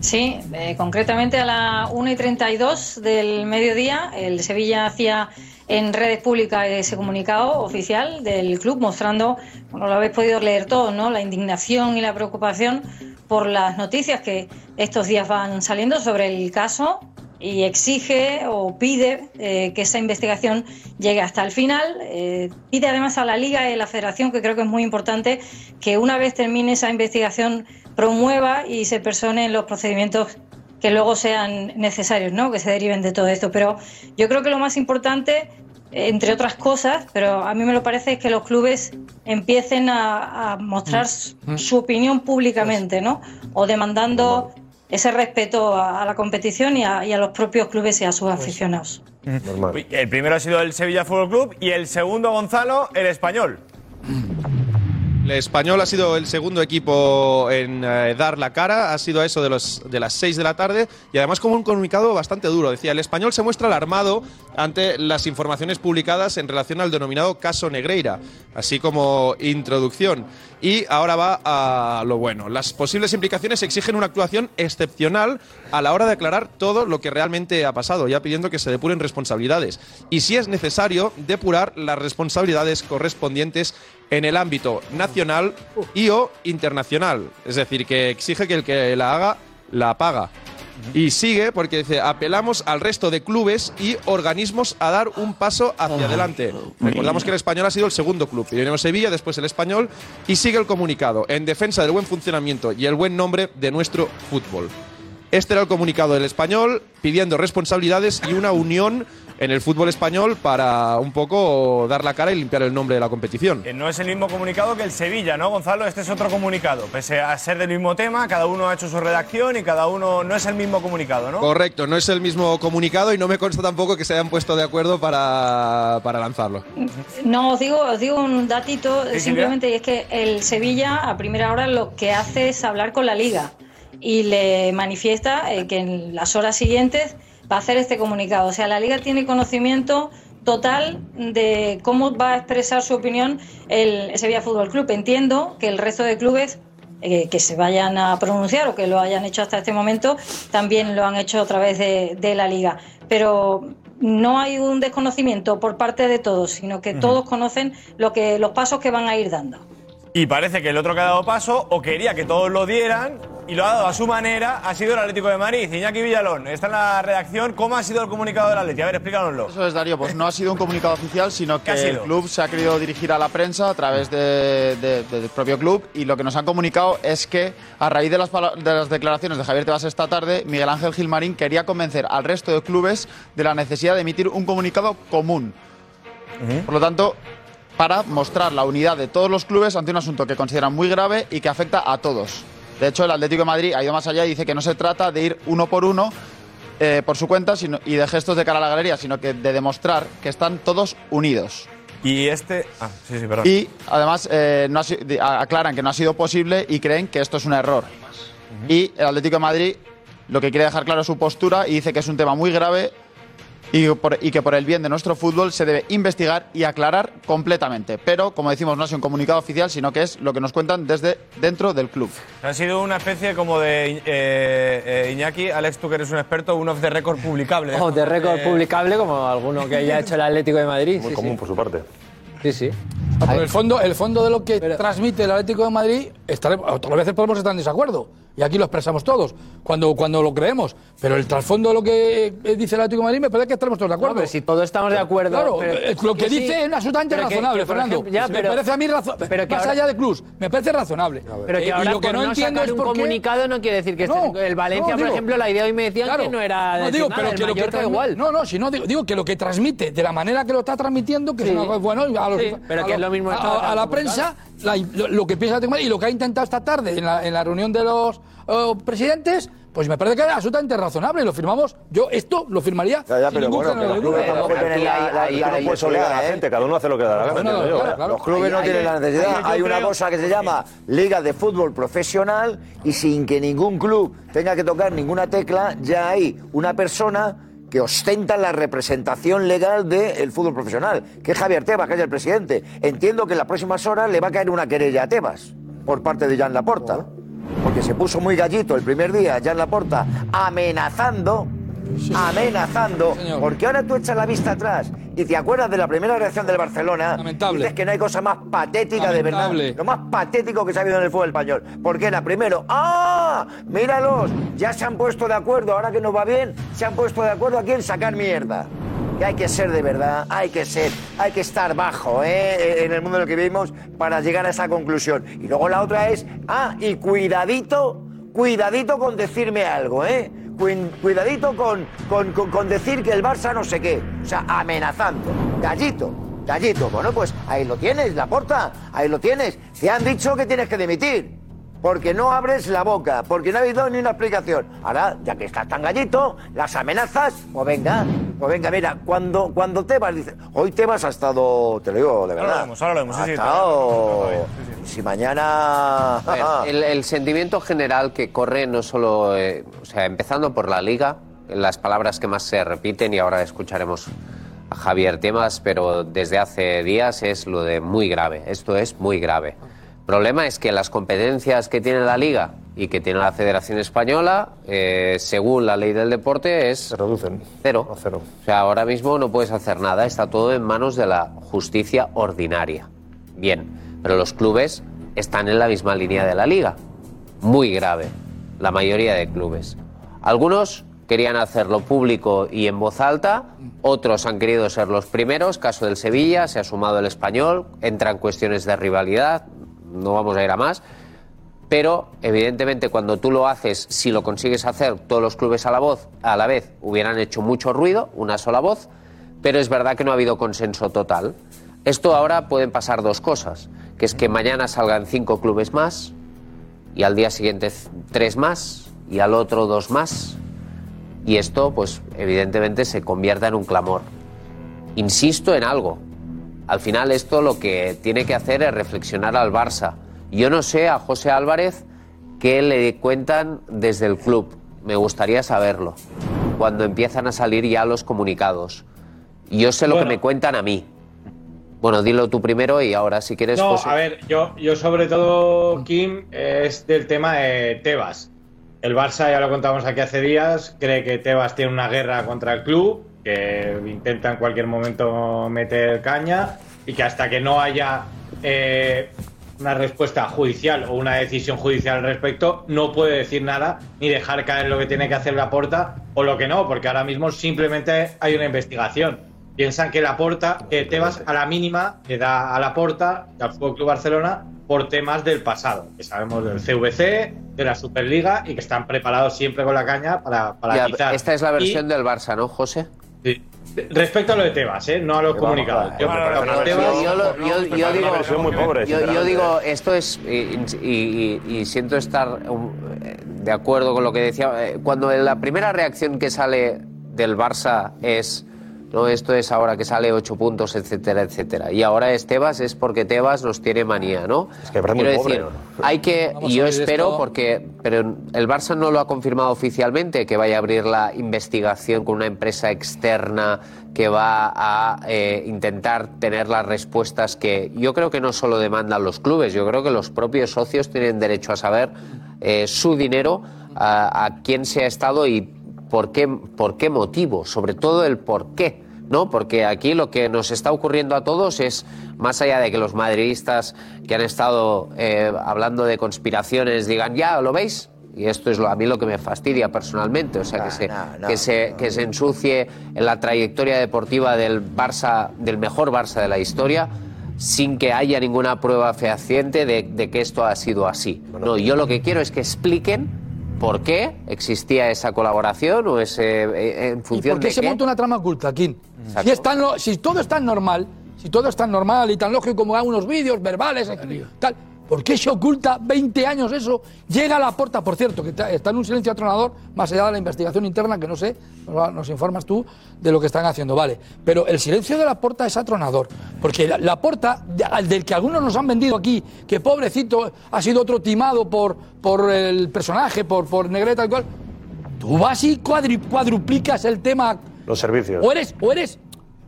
Sí, eh, concretamente a las 1 y 32 del mediodía, el Sevilla hacía en redes públicas ese comunicado oficial del club mostrando, bueno, lo habéis podido leer todos, ¿no? La indignación y la preocupación por las noticias que estos días van saliendo sobre el caso y exige o pide eh, que esa investigación llegue hasta el final. Eh, pide además a la Liga y a la Federación, que creo que es muy importante, que una vez termine esa investigación promueva y se personen los procedimientos que luego sean necesarios, ¿no? que se deriven de todo esto. Pero yo creo que lo más importante, entre otras cosas, pero a mí me lo parece, es que los clubes empiecen a, a mostrar Mm. su opinión públicamente, ¿no? O demandando ese respeto a, a la competición y a, y a los propios clubes y a sus aficionados. Uy, El primero ha sido el Sevilla Fútbol Club y el segundo, Gonzalo, el español. El español ha sido el segundo equipo en eh, dar la cara, ha sido eso de, las 6 de la tarde y además como un comunicado bastante duro. Decía, el español se muestra alarmado ante las informaciones publicadas en relación al denominado caso Negreira, así como introducción. Y ahora va a lo bueno. Las posibles implicaciones exigen una actuación excepcional a la hora de aclarar todo lo que realmente ha pasado, ya pidiendo que se depuren responsabilidades. Y si es necesario, depurar las responsabilidades correspondientes en el ámbito nacional y o internacional. Es decir, que exige que el que la haga, la paga. Y sigue porque dice, apelamos al resto de clubes y organismos a dar un paso hacia adelante. Recordamos que el español ha sido el segundo club. Primero Sevilla, después el español. Y sigue el comunicado, en defensa del buen funcionamiento y el buen nombre de nuestro fútbol. Este era el comunicado del español, pidiendo responsabilidades y una unión en el fútbol español para un poco dar la cara y limpiar el nombre de la competición. Que no es el mismo comunicado que el Sevilla, ¿no, Gonzalo? Este es otro comunicado. Pese a ser del mismo tema, cada uno ha hecho su redacción y cada uno no es el mismo comunicado, ¿no? Correcto, no es el mismo comunicado y no me consta tampoco que se hayan puesto de acuerdo para, para lanzarlo. No, os digo, os digo un datito Sí, simplemente, y es que el Sevilla a primera hora lo que hace es hablar con la liga y le manifiesta eh, que en las horas siguientes va a hacer este comunicado. O sea, la liga tiene conocimiento total de cómo va a expresar su opinión el Sevilla Fútbol Club. Entiendo que el resto de clubes eh, que se vayan a pronunciar o que lo hayan hecho hasta este momento también lo han hecho a través de, de la liga. Pero no hay un desconocimiento por parte de todos, sino que todos conocen lo que, los pasos que van a ir dando. Y parece que el otro que ha dado paso, o quería que todos lo dieran, y lo ha dado a su manera, ha sido el Atlético de Madrid. Iñaki Villalón, está en la redacción. ¿Cómo ha sido el comunicado del Atlético? A ver, explícanoslo. Eso es, Darío. Pues no ha sido un comunicado oficial, sino ¿Qué ha que el club se ha querido dirigir a la prensa a través de- de- del propio club y lo que nos han comunicado es que a raíz de las, de las declaraciones de Javier Tebas esta tarde, Miguel Ángel Gilmarín quería convencer al resto de clubes de la necesidad de emitir un comunicado común. Por lo tanto, para mostrar la unidad de todos los clubes ante un asunto que consideran muy grave y que afecta a todos. De hecho, el Atlético de Madrid ha ido más allá y dice que no se trata de ir uno por uno eh, por su cuenta sino- y de gestos de cara a la galería, sino que de demostrar que están todos unidos. Y este. Ah, sí, sí, perdón. Y además eh, no ha aclaran que no ha sido posible y creen que esto es un error. Y el Atlético de Madrid lo que quiere dejar claro es su postura y dice que es un tema muy grave y, por- y que por el bien de nuestro fútbol se debe investigar y aclarar completamente. Pero, como decimos, no ha sido un comunicado oficial, sino que es lo que nos cuentan desde dentro del club. Ha sido una especie como de eh, eh, Iñaki, Alex, tú que eres un experto, un off the record publicable. O de récord Eh, publicable, como alguno que haya hecho el Atlético de Madrid. Muy sí, común sí. por su parte. Sí, sí. Ah, pero el fondo, el fondo de lo que transmite el Atlético de Madrid, estaremos, otras veces podemos estar en desacuerdo. Y aquí lo expresamos todos, cuando, cuando lo creemos. Pero el trasfondo de lo que eh, dice el Atlético de Madrid me parece que estaremos todos de acuerdo. pero si todos estamos de acuerdo. Claro, pero- eh, lo que sí, dice es absolutamente pero que- razonable, que, Fernando. ejemplo, ya, me pero- parece a mí razonable. pero Más ahora- allá de Cruz, me parece razonable. Pero que Eh, ahora y lo que no no entiendo es un por qué- comunicado no quiere decir que No, esté- el Valencia, no, por ejemplo, la idea hoy me decían Claro. que no era No, digo, nada, pero el que lo que igual. No, no, si no digo, digo que lo que transmite de la manera que lo está transmitiendo, que es bueno, a, los- pero a que es lo mismo a, la prensa la- lo, lo que piensa y lo que ha intentado esta tarde en la, en la reunión de los eh, presidentes, pues me parece que es absolutamente razonable. Lo firmamos. Yo esto lo firmaría Ya, ya, sin pero ningún bueno, los clubes duda. tampoco tienen la- gente, cada uno hace lo que da la gana. Claro, claro. Los clubes no Ahí- tienen la necesidad. Hay una creo- cosa que se llama Liga de Fútbol Profesional y sin que ningún club tenga que tocar ninguna tecla, ya hay una persona que ostenta la representación legal del fútbol profesional, que es Javier Tebas, que es el presidente. Entiendo que en las próximas horas le va a caer una querella a Tebas por parte de Jan Laporta, porque se puso muy gallito el primer día Jan Laporta amenazando amenazando, porque ahora tú echas la vista atrás y te acuerdas de la primera reacción del Barcelona, Lamentable. dices que no hay cosa más patética de verdad, lo más patético que se ha habido en el fútbol español, porque era primero, ¡ah! Míralos, ya se han puesto de acuerdo, ahora que nos va bien, se han puesto de acuerdo aquí en sacar mierda. Y hay que ser de verdad, hay que ser, hay que estar bajo ¿eh? en el mundo en el que vivimos para llegar a esa conclusión. Y luego la otra es, ah, y cuidadito, cuidadito con decirme algo, ¿eh? Cuidadito con, con, con- con decir que el Barça no sé qué. O sea, amenazando. Gallito, gallito. Bueno, pues ahí lo tienes, la porta. Ahí lo tienes. Te han dicho que tienes que dimitir. Porque no abres la boca, porque no ha habido ni una explicación. Ahora, ya que estás tan gallito, las amenazas, pues venga, pues venga, mira, cuando, cuando Tebas dice, hoy Tebas ha estado, te lo digo de Ahora verdad. lo vemos, ahora lo vemos, sí, sí, si mañana... A ver, el, el sentimiento general que corre no solo, eh, o sea, empezando por la liga, las palabras que más se repiten y ahora escucharemos a Javier temas, pero desde hace días es lo de muy grave. Esto es muy grave. El problema es que las competencias que tiene la liga y que tiene la Federación Española, eh, según la ley del deporte, es reducen cero. cero. O sea, ahora mismo no puedes hacer nada, está todo en manos de la justicia ordinaria. Bien, pero los clubes están en la misma línea de la liga. Muy grave, la mayoría de clubes. Algunos querían hacerlo público y en voz alta, otros han querido ser los primeros, caso del Sevilla, se ha sumado el español, entran cuestiones de rivalidad, no vamos a ir a más, pero evidentemente cuando tú lo haces, si lo consigues hacer, todos los clubes a la voz, a la vez hubieran hecho mucho ruido, una sola voz, pero es verdad que no ha habido consenso total. Esto ahora pueden pasar dos cosas, que es que mañana salgan cinco clubes más y al día siguiente tres más y al otro dos más y esto pues evidentemente se convierta en un clamor. Insisto en algo, al final esto lo que tiene que hacer es reflexionar al Barça. Yo no sé a José Álvarez qué le cuentan desde el club. Me gustaría saberlo. Cuando empiezan a salir ya los comunicados. Yo sé lo Bueno. que me cuentan a mí. Bueno, dilo tú primero y ahora si quieres... No, José. a ver, yo, yo sobre todo, Kim, es del tema de Tebas. El Barça, ya lo contamos aquí hace días, cree que Tebas tiene una guerra contra el club, que intenta en cualquier momento meter caña y que hasta que no haya eh, una respuesta judicial o una decisión judicial al respecto, no puede decir nada ni dejar caer lo que tiene que hacer la porta o lo que no, porque ahora mismo simplemente hay una investigación. Piensan que la porta, que Tebas a la mínima le da a la porta al Fútbol Club Barcelona por temas del pasado, que sabemos del CVC, de la Superliga y que están preparados siempre con la caña para, para Ya, quitar. esta es la Y- versión del Barça, ¿no, José? Respecto a lo de Tebas, ¿eh? no a los comunicados. Yo, yo- digo- digo, esto es, y, y- y- y siento estar um, eh, de acuerdo con lo que decía, eh, cuando la primera reacción que sale del Barça es, no, esto es ahora que sale ocho puntos, etcétera, etcétera, y ahora es Tebas, es porque Tebas nos tiene manía, ¿no? Es que Quiero pobre, decir, ¿no? hay que, Vamos yo espero, esto. porque, pero el Barça no lo ha confirmado oficialmente, que vaya a abrir la investigación con una empresa externa que va a eh, intentar tener las respuestas que yo creo que no solo demandan los clubes, yo creo que los propios socios tienen derecho a saber eh, su dinero, a, a quién se ha estado y por qué, por qué motivo, sobre todo el por qué. ¿no? Porque aquí lo que nos está ocurriendo a todos es, más allá de que los madridistas que han estado eh, hablando de conspiraciones digan, ya, ¿lo veis? Y esto es lo, a mí lo que me fastidia personalmente, o sea, que, se, que, se, que se ensucie en la trayectoria deportiva del Barça, del mejor Barça de la historia, sin que haya ninguna prueba fehaciente de, de que esto ha sido así. No, yo lo que quiero es que expliquen por qué existía esa colaboración o ese eh, en ¿Y función por qué de se qué. monta una trama oculta, Kim? Si, es tan lo- si todo es tan normal, si todo es tan normal y tan lógico como hay unos vídeos verbales, tal, ¿por qué se oculta 20 años eso? Llega a la puerta, por cierto, que está en un silencio atronador, más allá de la investigación interna, que no sé, nos, informas tú de lo que están haciendo, vale. Pero el silencio de la puerta es atronador, porque la, la puerta, del que algunos nos han vendido aquí, que pobrecito ha sido otro timado por, por el personaje, por, por Negreta y cual, tú vas y cuadri- cuadruplicas el tema Los servicios. o eres, o eres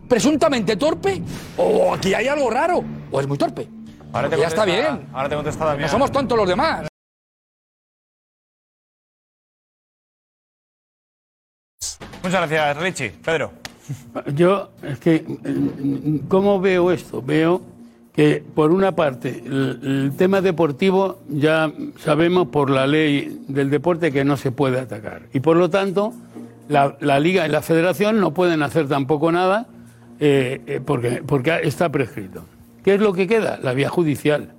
presuntamente torpe, o aquí hay algo raro, o es muy torpe. Ahora te ya está bien. Ahora te contesta Damián. No somos tontos los demás. Muchas gracias, Richie. Pedro. Yo, es que, ¿cómo veo esto? Veo que, por una parte, el, el tema deportivo ya sabemos por la ley del deporte que no se puede atacar. Y por lo tanto, la, la Liga y la Federación no pueden hacer tampoco nada eh, eh, porque, porque está prescrito. ¿Qué es lo que queda? La vía judicial.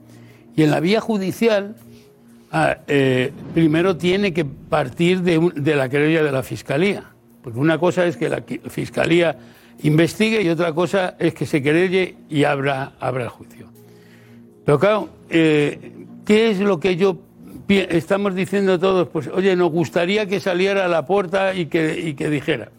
Y en la vía judicial, ah, eh, primero tiene que partir de, de la querella de la Fiscalía. Porque una cosa es que la Fiscalía investigue y otra cosa es que se querelle y abra el juicio. Pero claro, eh, ¿qué es lo que yo estamos diciendo todos? Pues oye, nos gustaría que saliera a la puerta y que, y que dijera.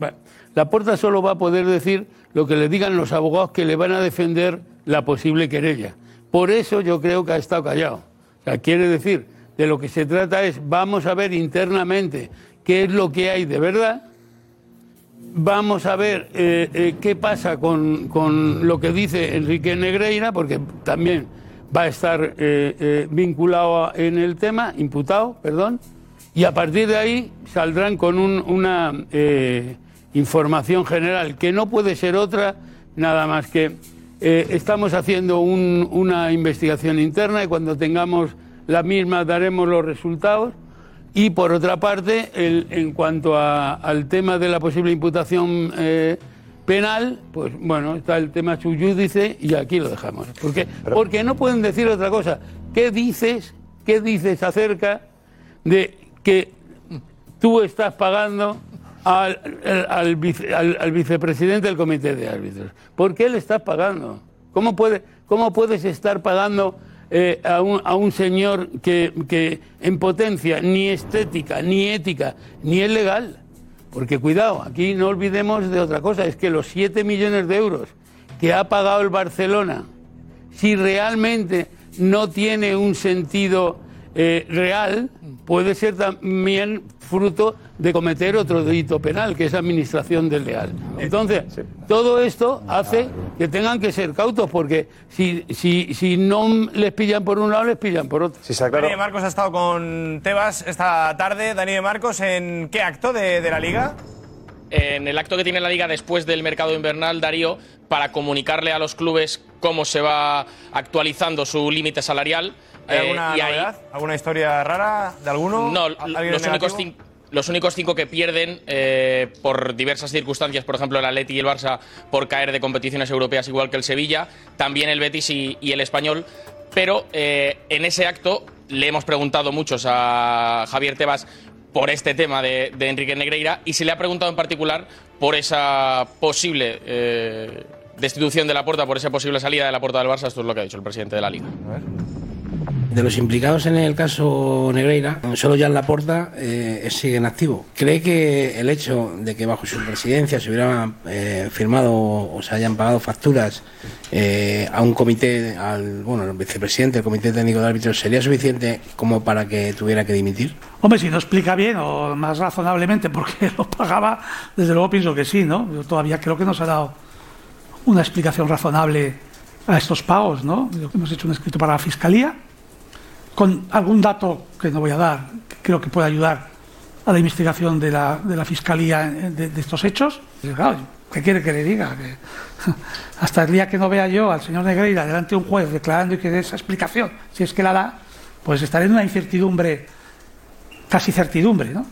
La puerta solo va a poder decir lo que le digan los abogados que le van a defender la posible querella. Por eso yo creo que ha estado callado. O quiere decir, de lo que se trata es, vamos a ver internamente qué es lo que hay de verdad Vamos a ver eh, eh, qué pasa con, con lo que dice Enrique Negreira, porque también va a estar eh, vinculado en el tema, imputado, perdón, y a partir de ahí saldrán con un- una información general que no puede ser otra, nada más que eh, estamos haciendo un- una investigación interna y cuando tengamos la misma daremos los resultados. Y por otra parte, el- en cuanto a- al tema de la posible imputación eh, penal, pues bueno, está el tema suyúdice y aquí lo dejamos. Porque, porque no pueden decir otra cosa. ¿Qué dices, qué dices acerca de que tú estás pagando al, al- vice- al vicepresidente del comité de árbitros? ¿Por qué le estás pagando? ¿Cómo, puede, cómo puedes estar pagando eh, a, un, a un señor que, que en potencia ni estética, ni ética, ni es legal? Porque cuidado, aquí no olvidemos de otra cosa, es que los 7 millones de euros que ha pagado el Barcelona, si realmente no tiene un sentido eh, real, puede ser también fruto de cometer otro delito penal, que es administración desleal. Entonces, todo esto hace que tengan que ser cautos, porque si, si, si no les pillan por un lado, les pillan por otro. Dani de Marcos ha estado con Tebas esta tarde. Dani de Marcos, ¿en qué acto de, de la liga? en el acto que tiene la liga después del mercado invernal, Darío, para comunicarle a los clubes cómo se va actualizando su límite salarial. ¿Hay Eh, alguna ahí- novedad? ¿Alguna historia rara de alguno? No, ¿Alguien los únicos, negativo? cin- los únicos cinco que pierden eh, por diversas circunstancias, por ejemplo el Atleti y el Barça, por caer de competiciones europeas igual que el Sevilla, también el Betis y, y el Español. Pero eh, en ese acto le hemos preguntado muchos a Javier Tebas por este tema de, de Enrique Negreira y se le ha preguntado en particular por esa posible eh, destitución de la puerta, por esa posible salida de la puerta del Barça. Esto es lo que ha dicho el presidente de la Liga. De los implicados en el caso Negreira, solo ya en la porta sigue en activo. ¿Cree que el hecho de que bajo su presidencia se hubieran eh, firmado o se hayan pagado facturas eh, a un comité, al bueno, al vicepresidente del Comité Técnico de Árbitros, sería suficiente como para que tuviera que dimitir? Hombre, si no explica bien o más razonablemente por qué lo pagaba, desde luego pienso que sí, ¿no? Yo todavía creo que nos ha dado una explicación razonable a estos pagos, ¿no? Hemos hecho un escrito para la Fiscalía con algún dato que no voy a dar, que creo que puede ayudar a la investigación de la, de la Fiscalía de, de estos hechos. Claro, ¿Qué quiere que le diga? Que hasta el día que no vea yo al señor Negreira delante de un juez declarando y que dé esa explicación, si es que la da, pues estaré en una incertidumbre, casi certidumbre, ¿no?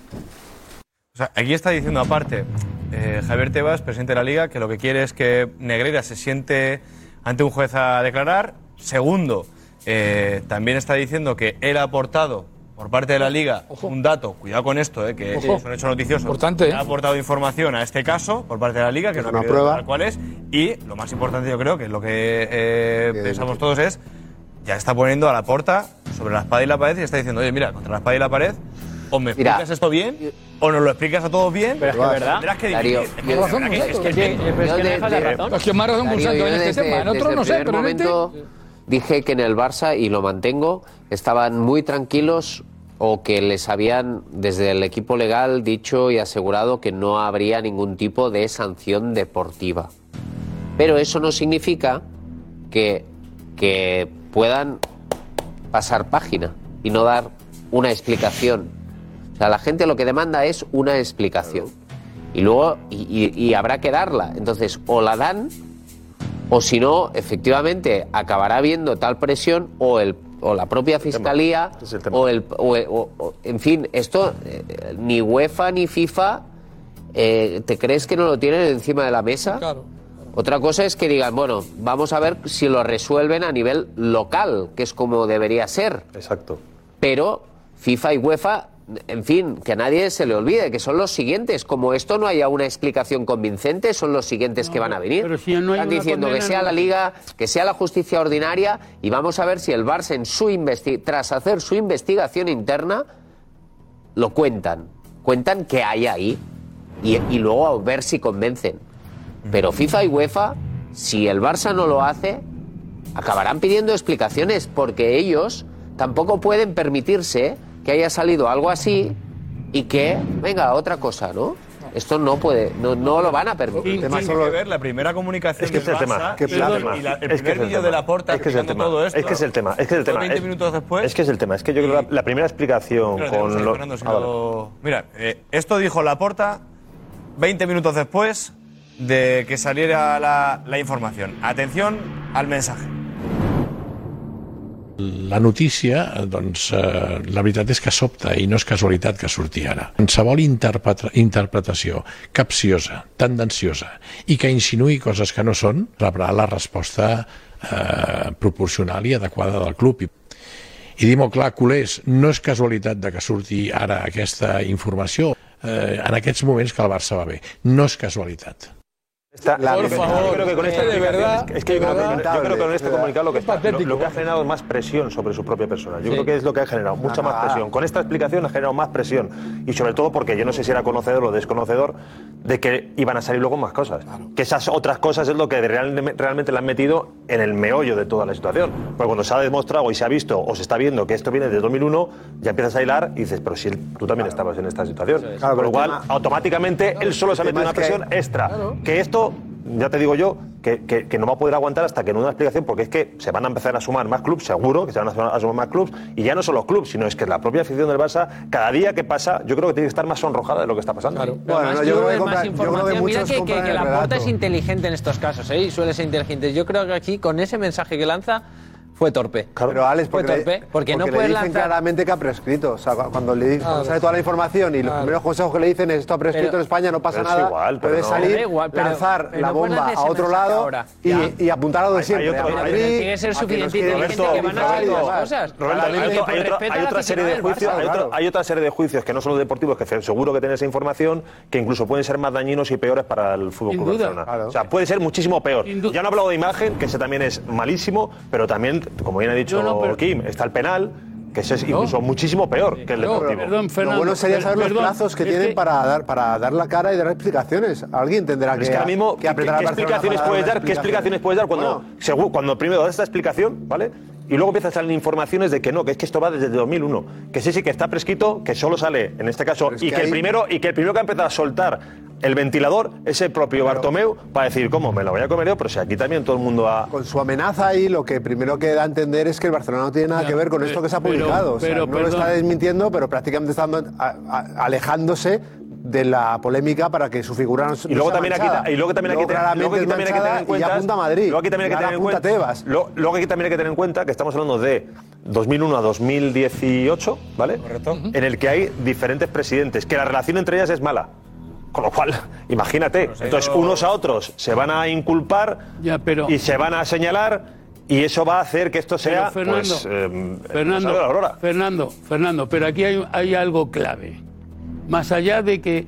Aquí está diciendo aparte eh, Javier Tebas, presidente de la Liga, que lo que quiere es que Negreira se siente ante un juez a declarar. Segundo, eh, también está diciendo que él ha aportado por parte de la Liga un dato, cuidado con esto, eh, que Ojo. es un hecho noticioso. Importante, ¿eh? Ha aportado información a este caso por parte de la Liga, que Es no una prueba. cuál es. Y lo más importante, yo creo, que es lo que eh, pensamos todos, es ya está poniendo a la porta sobre la espada y la pared y está diciendo, oye, mira, contra la espada y la pared, o me Mira. explicas esto bien, o nos lo explicas a todos bien, Pero es que es verdad. tendrás que Darío. Es que- razón, es que- es que- es que- es que de- me dejas de de- razón. Es que más razón Darío, Gonzalo yo en este desde- tema. En otro desde no el sé, primer pero en este... momento dije que en el Barça, y lo mantengo, estaban muy tranquilos o que les habían, desde el equipo legal, dicho y asegurado que no habría ningún tipo de sanción deportiva. Pero eso no significa que, que puedan pasar página y no dar una explicación. O sea, la gente lo que demanda es una explicación. Y luego, y, y- y habrá que darla. Entonces, o la dan, o si no, efectivamente, acabará habiendo tal presión, o el o la propia fiscalía, o el, o- o- o- en fin, esto eh, ni UEFA ni FIFA, eh, ¿te crees que no lo tienen encima de la mesa? Claro. Otra cosa es que digan, bueno, vamos a ver si lo resuelven a nivel local, que es como debería ser. Exacto. Pero FIFA y UEFA, en fin, que a nadie se le olvide que son los siguientes. Como esto no haya una explicación convincente, son los siguientes que van a venir. pero si no hay Están diciendo que sea la Liga, que sea la justicia ordinaria y vamos a ver si el Barça en su investi- tras hacer su investigación interna lo cuentan. Cuentan que hay ahí y, y luego a ver si convencen. Pero FIFA y UEFA, si el Barça no lo hace, acabarán pidiendo explicaciones porque ellos tampoco pueden permitirse que haya salido algo así y que, venga, otra cosa, ¿no? Esto no puede, no, no lo van a permitir. Tiene que ver la primera comunicación Es que es del el tema. Que y, es el la- tema. y la- el Es que primer es el vídeo tema. de la porta Es que es el tema. todo esto. Es que es el tema. Es que es el tema. 20 Es- minutos después. Es que es el tema. Es que yo creo que la, la primera explicación con ahí, lo- Fernando, si Ah, no- Mira, eh, esto dijo Laporta 20 minutos después de que saliera la, la información. Atención al mensaje. La notícia, doncs, eh, la veritat és que sobta i no és casualitat que surti ara. Qualsevol interpreta interpretació capciosa, tendenciosa i que insinuï coses que no són, rebrà la resposta eh, proporcional i adequada del club. I dir molt clar, culers, no és casualitat de que surti ara aquesta informació eh, en aquests moments que el Barça va bé. No és casualitat. Esta- Por yo creo- favor, yo creo que con esta de verdad, es que yo creo que- verdad. yo creo que con este comunicado lo que, está- lo, patético. lo que ha generado es más presión sobre su propia persona. Yo Sí. creo que es lo que ha generado, mucha más Ah. presión. Con esta explicación ha generado más presión. Y sobre todo porque yo no sé si era conocedor o desconocedor de que iban a salir luego más cosas. Que esas otras cosas es lo que real- realmente le han metido en el meollo de toda la situación. Porque cuando se ha demostrado y se ha visto o se está viendo que esto viene de 2001, ya empiezas a hilar y dices, pero si tú también estabas en esta situación. Claro, pero lo cual, tema- automáticamente él solo se ha metido una que- presión extra. Que esto, ya te digo yo, que, que- que no va a poder aguantar hasta que no dé una explicación, porque es que se van a empezar a sumar más clubes, seguro que se van a sumar- a sumar más clubes, y ya no solo clubes, sino es que la propia afición del Barça, cada día que pasa, yo creo que tiene que estar más sonrojada de lo que está pasando. Además tú ves más información. Mira que, que, que la porta es inteligente en estos casos, ¿eh? Y suele ser inteligente. Yo creo que aquí, con ese mensaje que lanza, fue torpe. Pero Alex, fue porque, le- torpe. Porque, no le puedes dicen lanzar. claramente que ha prescrito. O sea, cu- cuando le dicen, cuando Claro. sale toda la información y los Claro. primeros consejos que le dicen es esto ha prescrito Pero- en España, no pasa nada. igual, puedes no. salir, Da igual, pero- lanzar pero la bomba a otro lado y, apuntar a lo de Hay- hay siempre. Tiene que ser suficiente inteligente que van a las cosas. Roberto, hay, otra serie de juicios, Barça, hay, otro- claro. hay otra serie de juicios que no son los deportivos, que se- seguro que tenéis esa información, que incluso pueden ser más dañinos y peores para el fútbol Club. Barcelona. O sea, puede ser muchísimo peor. Ya no he hablado de imagen, que ese también es malísimo, pero también, como bien ha dicho No, no, pero- Kim, está el penal, que es incluso muchísimo peor que el deportivo. Lo bueno sería saber los plazos que tienen para, dar, para dar la cara y dar explicaciones. Alguien tendrá que, es que ahora mismo, que ¿qué, apretar qué a Barcelona explicaciones puedes dar? ¿Qué explicaciones puedes dar cuando, según- cuando primero das esta explicación, ¿vale? Y luego empiezan a salir informaciones de que no, que es que esto va desde 2001, que sí, sí, que está prescrito, que solo sale, en este caso, es y que que, el primero y que el primero que ha empezado a soltar el ventilador es el propio Bartomeu para decir, ¿cómo? Me lo voy a comer yo, pero si aquí también todo el mundo ha... Con su amenaza ahí, lo que primero que da a entender es que el Barcelona no tiene nada Ya, que ver con esto que se ha pero- publicado. O sea, pero, no lo está desmintiendo, pero prácticamente está dando- a- a- alejándose de la polémica para que su figura no, Y luego no sea también aquí, y luego también hay que tener, claramente luego aquí es también hay que tener en y cuenta, apunta a Madrid. Luego aquí también hay que Y tener en apunta cuenta, Tebas. luego aquí también hay que tener en cuenta que estamos hablando de 2001 a 2018, ¿vale? Correcto. En el que hay diferentes presidentes, que la relación entre ellas es mala. Con lo cual, imagínate, entonces unos a otros se van a inculpar y se van a señalar y eso va a hacer que esto sea Pero, Fernando, pues, eh, Fernando. Fernando, Fernando, pero aquí hay, hay algo clave. Más allá de que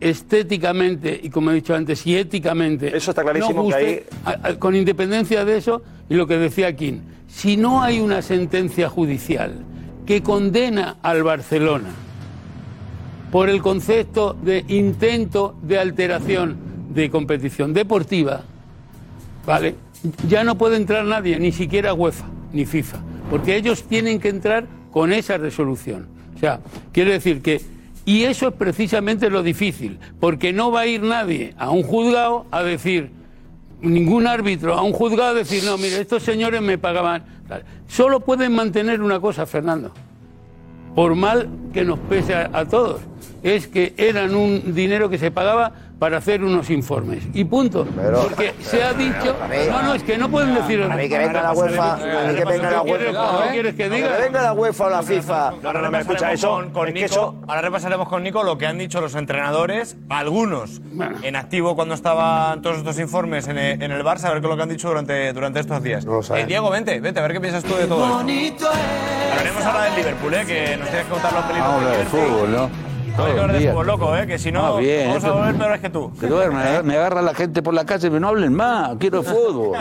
estéticamente y como he dicho antes y éticamente Eso está clarísimo que guste, a- a- con independencia de eso y lo que decía Kim, si no hay una sentencia judicial que condena al Barcelona por el concepto de intento de alteración de competición deportiva, ¿vale? Ya no puede entrar nadie, ni siquiera UEFA ni FIFA, porque ellos tienen que entrar con esa resolución. O sea, quiero decir que, y eso es precisamente lo difícil, porque no va a ir nadie a un juzgado a decir, ningún árbitro a un juzgado a decir, no, mire, estos señores me pagaban. Solo pueden mantener una cosa, Fernando, por mal que nos pese a, a todos, es que eran un dinero que se pagaba para hacer unos informes. Y punto. Porque se ha dicho. No, no, es que no pueden decir. A mí que venga la UEFA, a mí que venga la ¿Qué quieres- UEFA. qué quieres que Que diga? venga la UEFA o la FIFA. No, no, no, me escucha eso. Con, con Nico, Ahora repasaremos con Nico lo que han dicho los entrenadores, algunos en activo cuando estaban todos estos informes en el, en el Barça, a ver qué es lo que han dicho durante, durante estos días. Eh, Diego, vente, vente, a ver qué piensas tú de todo esto. Hablaremos ahora del Liverpool, eh, que nos tienes que contar los peligros Vamos a del Liverpool. fútbol, ¿no? No hay que hablar de Día. fútbol, loco, eh, que si no, Ah, bien, vamos a volver peores que tú. Que duerme, me agarra la gente por la calle y me no hablen más, quiero fútbol.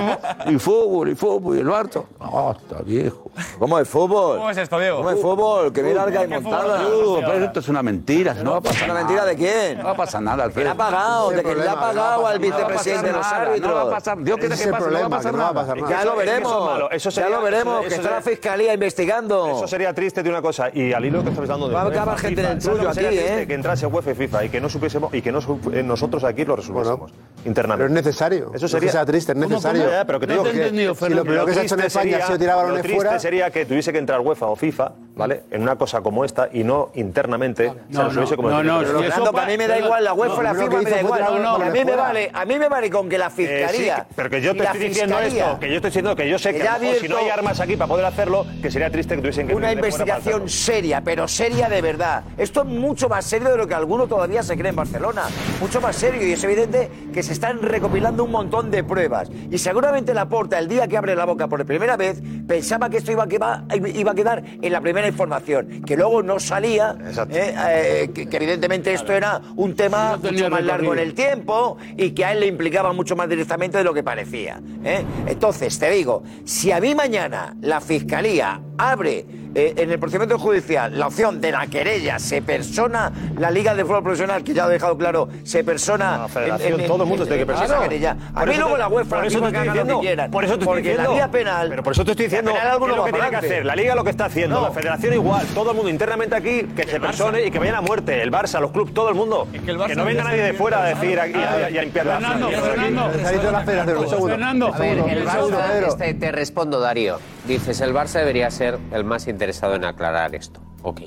Y fútbol, y fútbol, y el Barto. Ah, está viejo. ¿Cómo es fútbol? ¿Cómo es esto, Diego? ¿Cómo es fútbol? Que viene larga y montada. Fútbol, pero esto es una mentira, no va a pasar ¿Una mentira de quién? No va a pasar nada, Alfredo. ¿Quién ha pagado? ¿De quién le ha pagado al No vicepresidente de los árbitros? No va a pasar, Dios quiere que pase, no va a pasar nada. Ya lo veremos. Ya lo veremos, que está la fiscalía investigando. Eso sería triste de una cosa. Y al hilo que estás dando de Va a acabar gente en el ¿sabes lo tuyo que aquí, ¿eh? Que entrase UEFA y FIFA y que no supiésemos y que no eh, nosotros aquí lo resolviésemos internamente. Pero es necesario. Eso No es sería que sea triste, es ¿Cómo, necesario. cómo? Ya, pero que te No digo te que Si lo primero que se ha hecho en España ha sido tirar lo balones fuera. sería que tuviese que entrar UEFA o FIFA, ¿vale? En una cosa como esta y no internamente se No, resolviese como no, no, no, resolverse. Fernando, que a mí me da igual la UEFA la FIFA, me da igual. A mí me vale, a mí me vale con que la Eh, sí, fiscalía. pero que yo te la estoy diciendo esto, que yo estoy diciendo que yo sé que, que si no hay armas aquí para poder hacerlo, que sería triste que tuviesen que Una investigación seria, pero seria de verdad. Esto es mucho más serio de lo que alguno todavía se cree en Barcelona. Mucho más serio y es evidente que se están recopilando un montón de pruebas. Y seguramente Laporta, el día que abre la boca por primera vez, pensaba que esto iba a, quema- iba a quedar en la primera información, que luego no salía, eh, eh, que, que evidentemente esto era un tema mucho más largo en el tiempo y que a él le implicaba mucho más directamente de lo que parecía. ¿eh? Entonces, te digo, si a mí mañana la Fiscalía abre eh, en el procedimiento judicial la opción de la querella, se persona la Liga de Fútbol Profesional, que ya lo he dejado claro, se persona... federación, todo el mundo tiene que esa personar. querella. A Por mí luego la UEFA, por la eso te estoy lo diciendo, que quieran. por eso te estoy porque diciendo. la vía penal... Pero por eso te estoy diciendo la penal que lo va que tiene que hacer. La Liga lo que está haciendo, No. la Federación igual, todo el mundo internamente aquí, que se persone y que vayan a muerte. El Barça, los clubes, todo el mundo. Que, Barça no venga nadie de fuera a decir aquí a, y a limpiar la Fernando. Fernando. La un segundo. A ver, el Barça, este, te respondo, Darío. Dices, el Barça debería ser el más interesado en aclarar esto. Ok.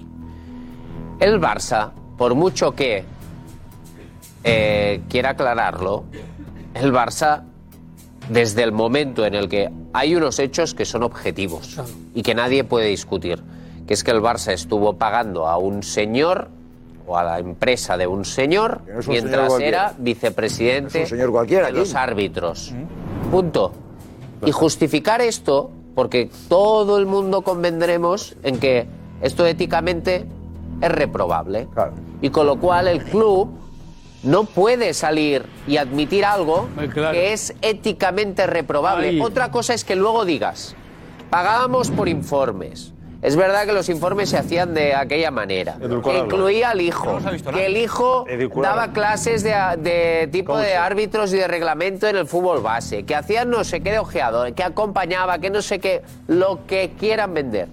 El Barça, por mucho que eh, quiera aclararlo, el Barça, desde el momento en el que hay unos hechos que son objetivos y que nadie puede discutir, que es que el Barça estuvo pagando a un señor o a la empresa de un señor no un mientras era vicepresidente Es un señor cualquiera de los árbitros. Punto. Y justificar esto, porque todo el mundo convendremos en que esto éticamente es reprobable. Y con lo cual el club no puede salir y admitir algo que es éticamente reprobable. Ahí. Otra cosa es que luego digas, pagábamos por informes. Es verdad que los informes se hacían de aquella manera, que incluía al hijo, que el hijo daba clases de, de tipo de árbitros y de reglamento en el fútbol base, que hacían no sé qué de ojeador, que acompañaba, que no sé qué, lo que quieran vender.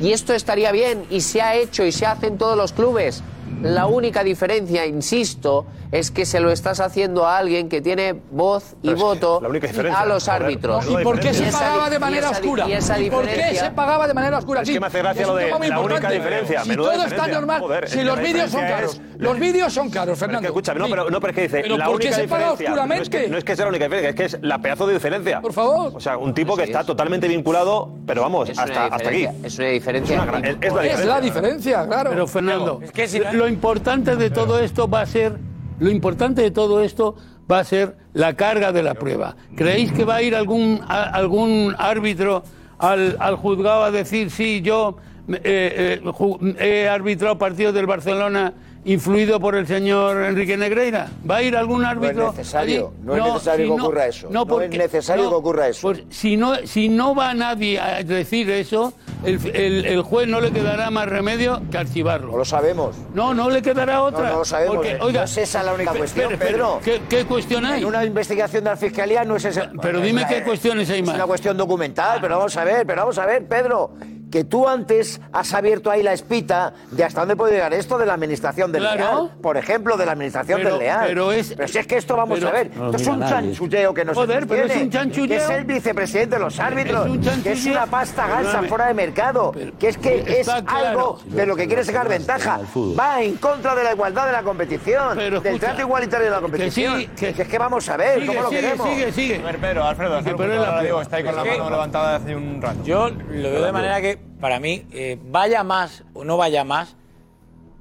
Y esto estaría bien y se ha hecho y se hace en todos los clubes. La única diferencia, insisto, es que se lo estás haciendo a alguien que tiene voz y Pero es que voto la única diferencia, a los árbitros. ¿Y por qué se pagaba de manera oscura? y esa ¿Y por qué se pagaba de manera oscura? Es que me hace gracia lo de la única diferencia, Si todo está normal, Joder, si los vídeos son caros. Los vídeos son caros, Fernando. que escúchame, no, pero, no, pero es que dice, ¿Pero la por única qué se paga diferencia. No es, que, oscuramente? no es que sea la única diferencia, es que es la pedazo de diferencia. Por favor. O sea, un tipo que está totalmente vinculado, pero vamos, hasta, hasta aquí. Es una diferencia. Es una gran- es- es la Es diferencia. la diferencia, claro. Pero Fernando, Es que si no- lo importante de todo esto va a ser, lo importante de todo esto va a ser la carga de la prueba. ¿Creéis que va a ir algún a- algún árbitro al, al juzgado a decir sí yo eh, eh, he arbitrado partidos del Barcelona influido por el señor Enrique Negreira? ¿Va a ir algún No es árbitro? necesario, no es necesario si que ocurra eso. No es porque- necesario que ocurra eso. Pues si no, si no va nadie a decir eso, el, el- el juez no le quedará más remedio que archivarlo. No lo sabemos. No, no le quedará otra. No, lo sabemos. Porque, no es esa la única cuestión, Pedro. ¿Qué, qué cuestión hay? En una investigación de la fiscalía no es esa. Pero dime Es qué cuestiones hay Es más. una cuestión documental, pero vamos a ver, pero vamos a ver, Pedro. Que tú antes has abierto ahí la espita de hasta dónde puede llegar esto de la administración del Claro. Leal. Por ejemplo, de la administración Pero- del Leal. pero es- si es que esto vamos pero- a ver. No esto es un chanchulleo que no Joder, pero es un chanchulleo. Que es el vicepresidente de los árbitros. Es un que es una pasta gansa fuera de mercado. que es que es claro. algo de lo que quiere sacar ventaja. Va en contra de la igualdad de la competición. Pero del escucha, trato igualitario de la competición. sí, que- Que es que vamos a ver, Sigue, ¿cómo lo sigue, queremos? sigue, sigue. A ver, Pedro, Alfredo, Alfredo, pero ahora prueba. digo, está ahí con la que- mano levantada hace un rato. Yo lo veo de manera que, para mí, eh, vaya más o no vaya más,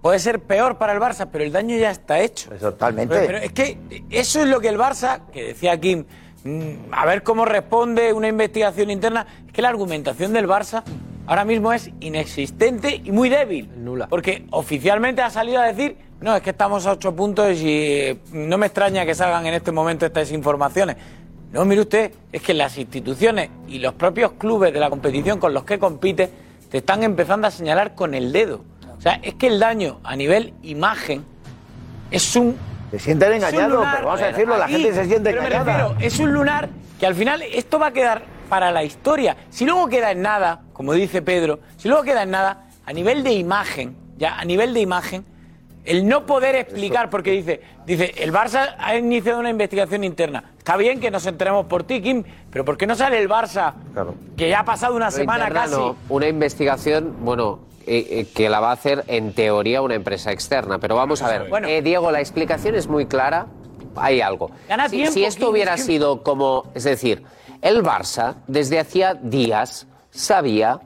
puede ser peor para el Barça, pero el daño ya está hecho. Totalmente. Pero, pero es que eso es lo que el Barça, que decía Kim, mm, a ver cómo responde una investigación interna, es que la argumentación del Barça ahora mismo es inexistente y muy débil. Nula. Porque oficialmente ha salido a decir, no, es que estamos a ocho puntos y eh, no me extraña que salgan en este momento estas informaciones. No, mire usted, es que las instituciones y los propios clubes de la competición con los que compite te están empezando a señalar con el dedo. O sea, es que el daño a nivel imagen es un Se sienten engañados, lunar, pero vamos a decirlo, la gente se siente pero me engañada. refiero, es un lunar que al final esto va a quedar para la historia. Si luego queda en nada, como dice Pedro, si luego queda en nada, a nivel de imagen, ya a nivel de imagen, el no poder explicar, porque dice, dice, el Barça ha iniciado una investigación interna. Está bien que nos enteremos por ti, Kim, pero ¿por qué no sale el Barça, que ya ha pasado una semana interna casi? no. Una investigación, bueno, eh, eh, que la va a hacer en teoría una empresa externa. Pero vamos a ver, Bueno. Eh, Diego, la explicación es muy clara. Hay algo. Gana si, tiempo, si esto Kim, hubiera es que- sido como, es decir, el Barça desde hacía días sabía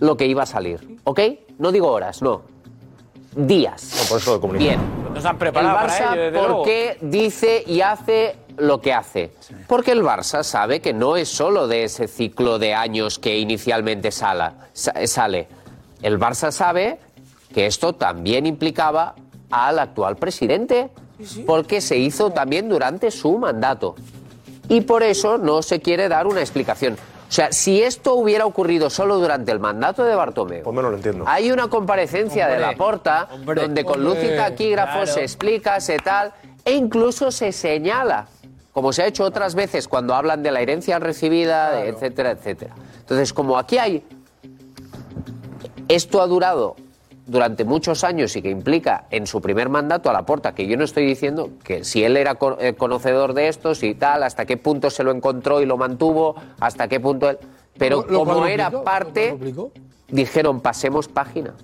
lo que iba a salir, ¿ok? No digo horas, no. Días. por eso lo comunico. Bien. Nos han El preparado para Barça, ello, desde ¿por luego. qué dice y hace lo que hace? Porque el Barça sabe que no es solo de ese ciclo de años que inicialmente sala- sa- sale. El Barça sabe que esto también implicaba al actual presidente, porque se hizo también durante su mandato. Y por eso no se quiere dar una explicación. O sea, si esto hubiera ocurrido solo durante el mandato de Bartomeu, Pues menos lo entiendo. hay una comparecencia de Hombre, la porta hombre, donde con luz y hombre, taquígrafos claro. se explica, se tal, e incluso se señala, como se ha hecho otras veces cuando hablan de la herencia recibida, etcétera, etcétera. Entonces, como aquí hay. Esto ha durado durante muchos años y que implica en su primer mandato a la porta, que yo no estoy diciendo que si él era eh, conocedor de estos y tal, hasta qué punto se lo encontró y lo mantuvo, hasta qué punto él. Pero Lo- lo como era parte, lo dijeron pasemos página.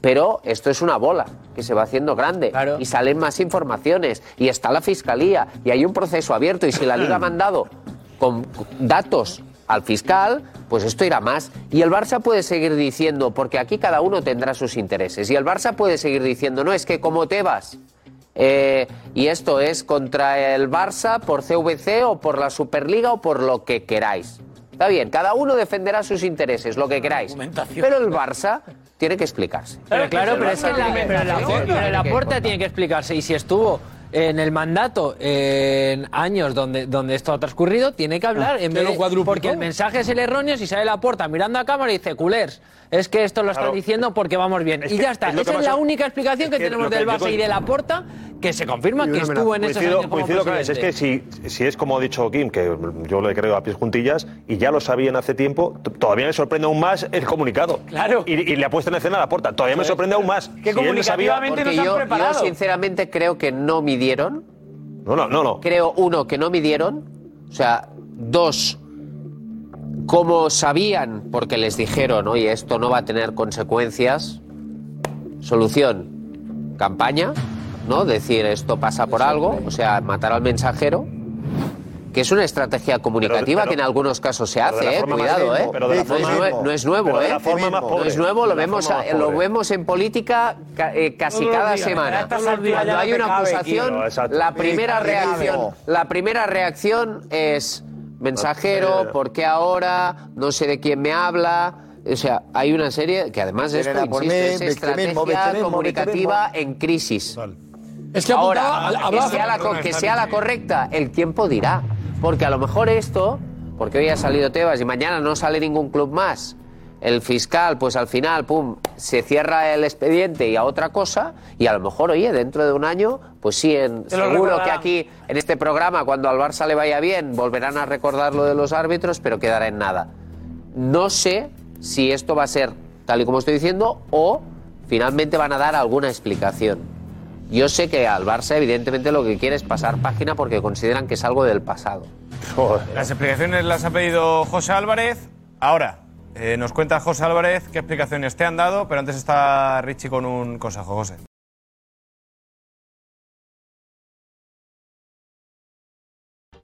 Pero esto es una bola que se va haciendo grande y salen más informaciones y está la fiscalía y hay un proceso abierto y si la liga ha mandado con datos al fiscal, pues esto irá más. Y el Barça puede seguir diciendo, porque aquí cada uno tendrá sus intereses, y el Barça puede seguir diciendo, no, es que como te vas, eh, y esto es contra el Barça por CVC o por la Superliga o por lo que queráis. Está bien, cada uno defenderá sus intereses, lo que queráis. Pero el Barça tiene que explicarse. Pero claro, pero es que la, Barça pero la, tiene que- pero la Porta tiene que explicarse. Y si estuvo en el mandato en años donde, donde esto ha transcurrido, tiene que hablar. Ah, en que vez de- porque el mensaje es el erróneo si sale la Porta mirando a cámara y dice, culers, es que esto lo están Claro. diciendo porque vamos bien. Es y que ya está. que Esa es la única explicación que, es que tenemos que del Barça y de la Porta que se confirma que estuvo en esos años como coincido con presidente. Es que si, si es como ha dicho Kim, que yo le creo a pies juntillas, y ya lo sabían hace tiempo, todavía me sorprende aún más el comunicado. Claro. Y, y le ha puesto en escena a la puerta. Todavía me sorprende aún más. Lo sabía- Porque yo, yo sinceramente creo que no midieron. No, no, no, no. Creo, uno, que no midieron. O sea, dos, como sabían, porque les dijeron, oye, esto no va a tener consecuencias. Solución, campaña, ¿no? Decir esto pasa por algo, o sea, matar al mensajero. Que es una estrategia comunicativa pero- que en algunos casos se hace, eh, cuidado, ¿eh? pero de la no, es no nuevo, pero de ¿eh? la forma más no es nuevo, lo vemos, lo vemos en política ca- eh, casi cada días. Semana. Cuando hay una acusación, la primera reacción, la primera reacción es mensajero, ¿por qué ahora? No sé de quién me habla. O sea, hay una serie que además esto, a por mí, es victimismo, estrategia victimismo, comunicativa en crisis. Es que Ahora, apuntaba- que, sea la, que sea la correcta, el tiempo dirá. Porque a lo mejor esto, porque hoy ha salido Tebas y mañana no sale ningún club más, el fiscal, pues al final, pum, se cierra el expediente y a otra cosa, y a lo mejor, oye, dentro de un año, pues sí, en- seguro que aquí, en este programa, cuando al Barça le vaya bien, volverán a recordar lo de los árbitros, pero quedará en nada. No sé si esto va a ser tal y como estoy diciendo o finalmente van a dar alguna explicación. Yo sé que al Barça evidentemente lo que quiere es pasar página porque consideran que es algo del pasado. Las explicaciones las ha pedido José Álvarez. Ahora, eh, nos cuenta José Álvarez qué explicaciones te han dado, pero antes está Richie con un consejo, José.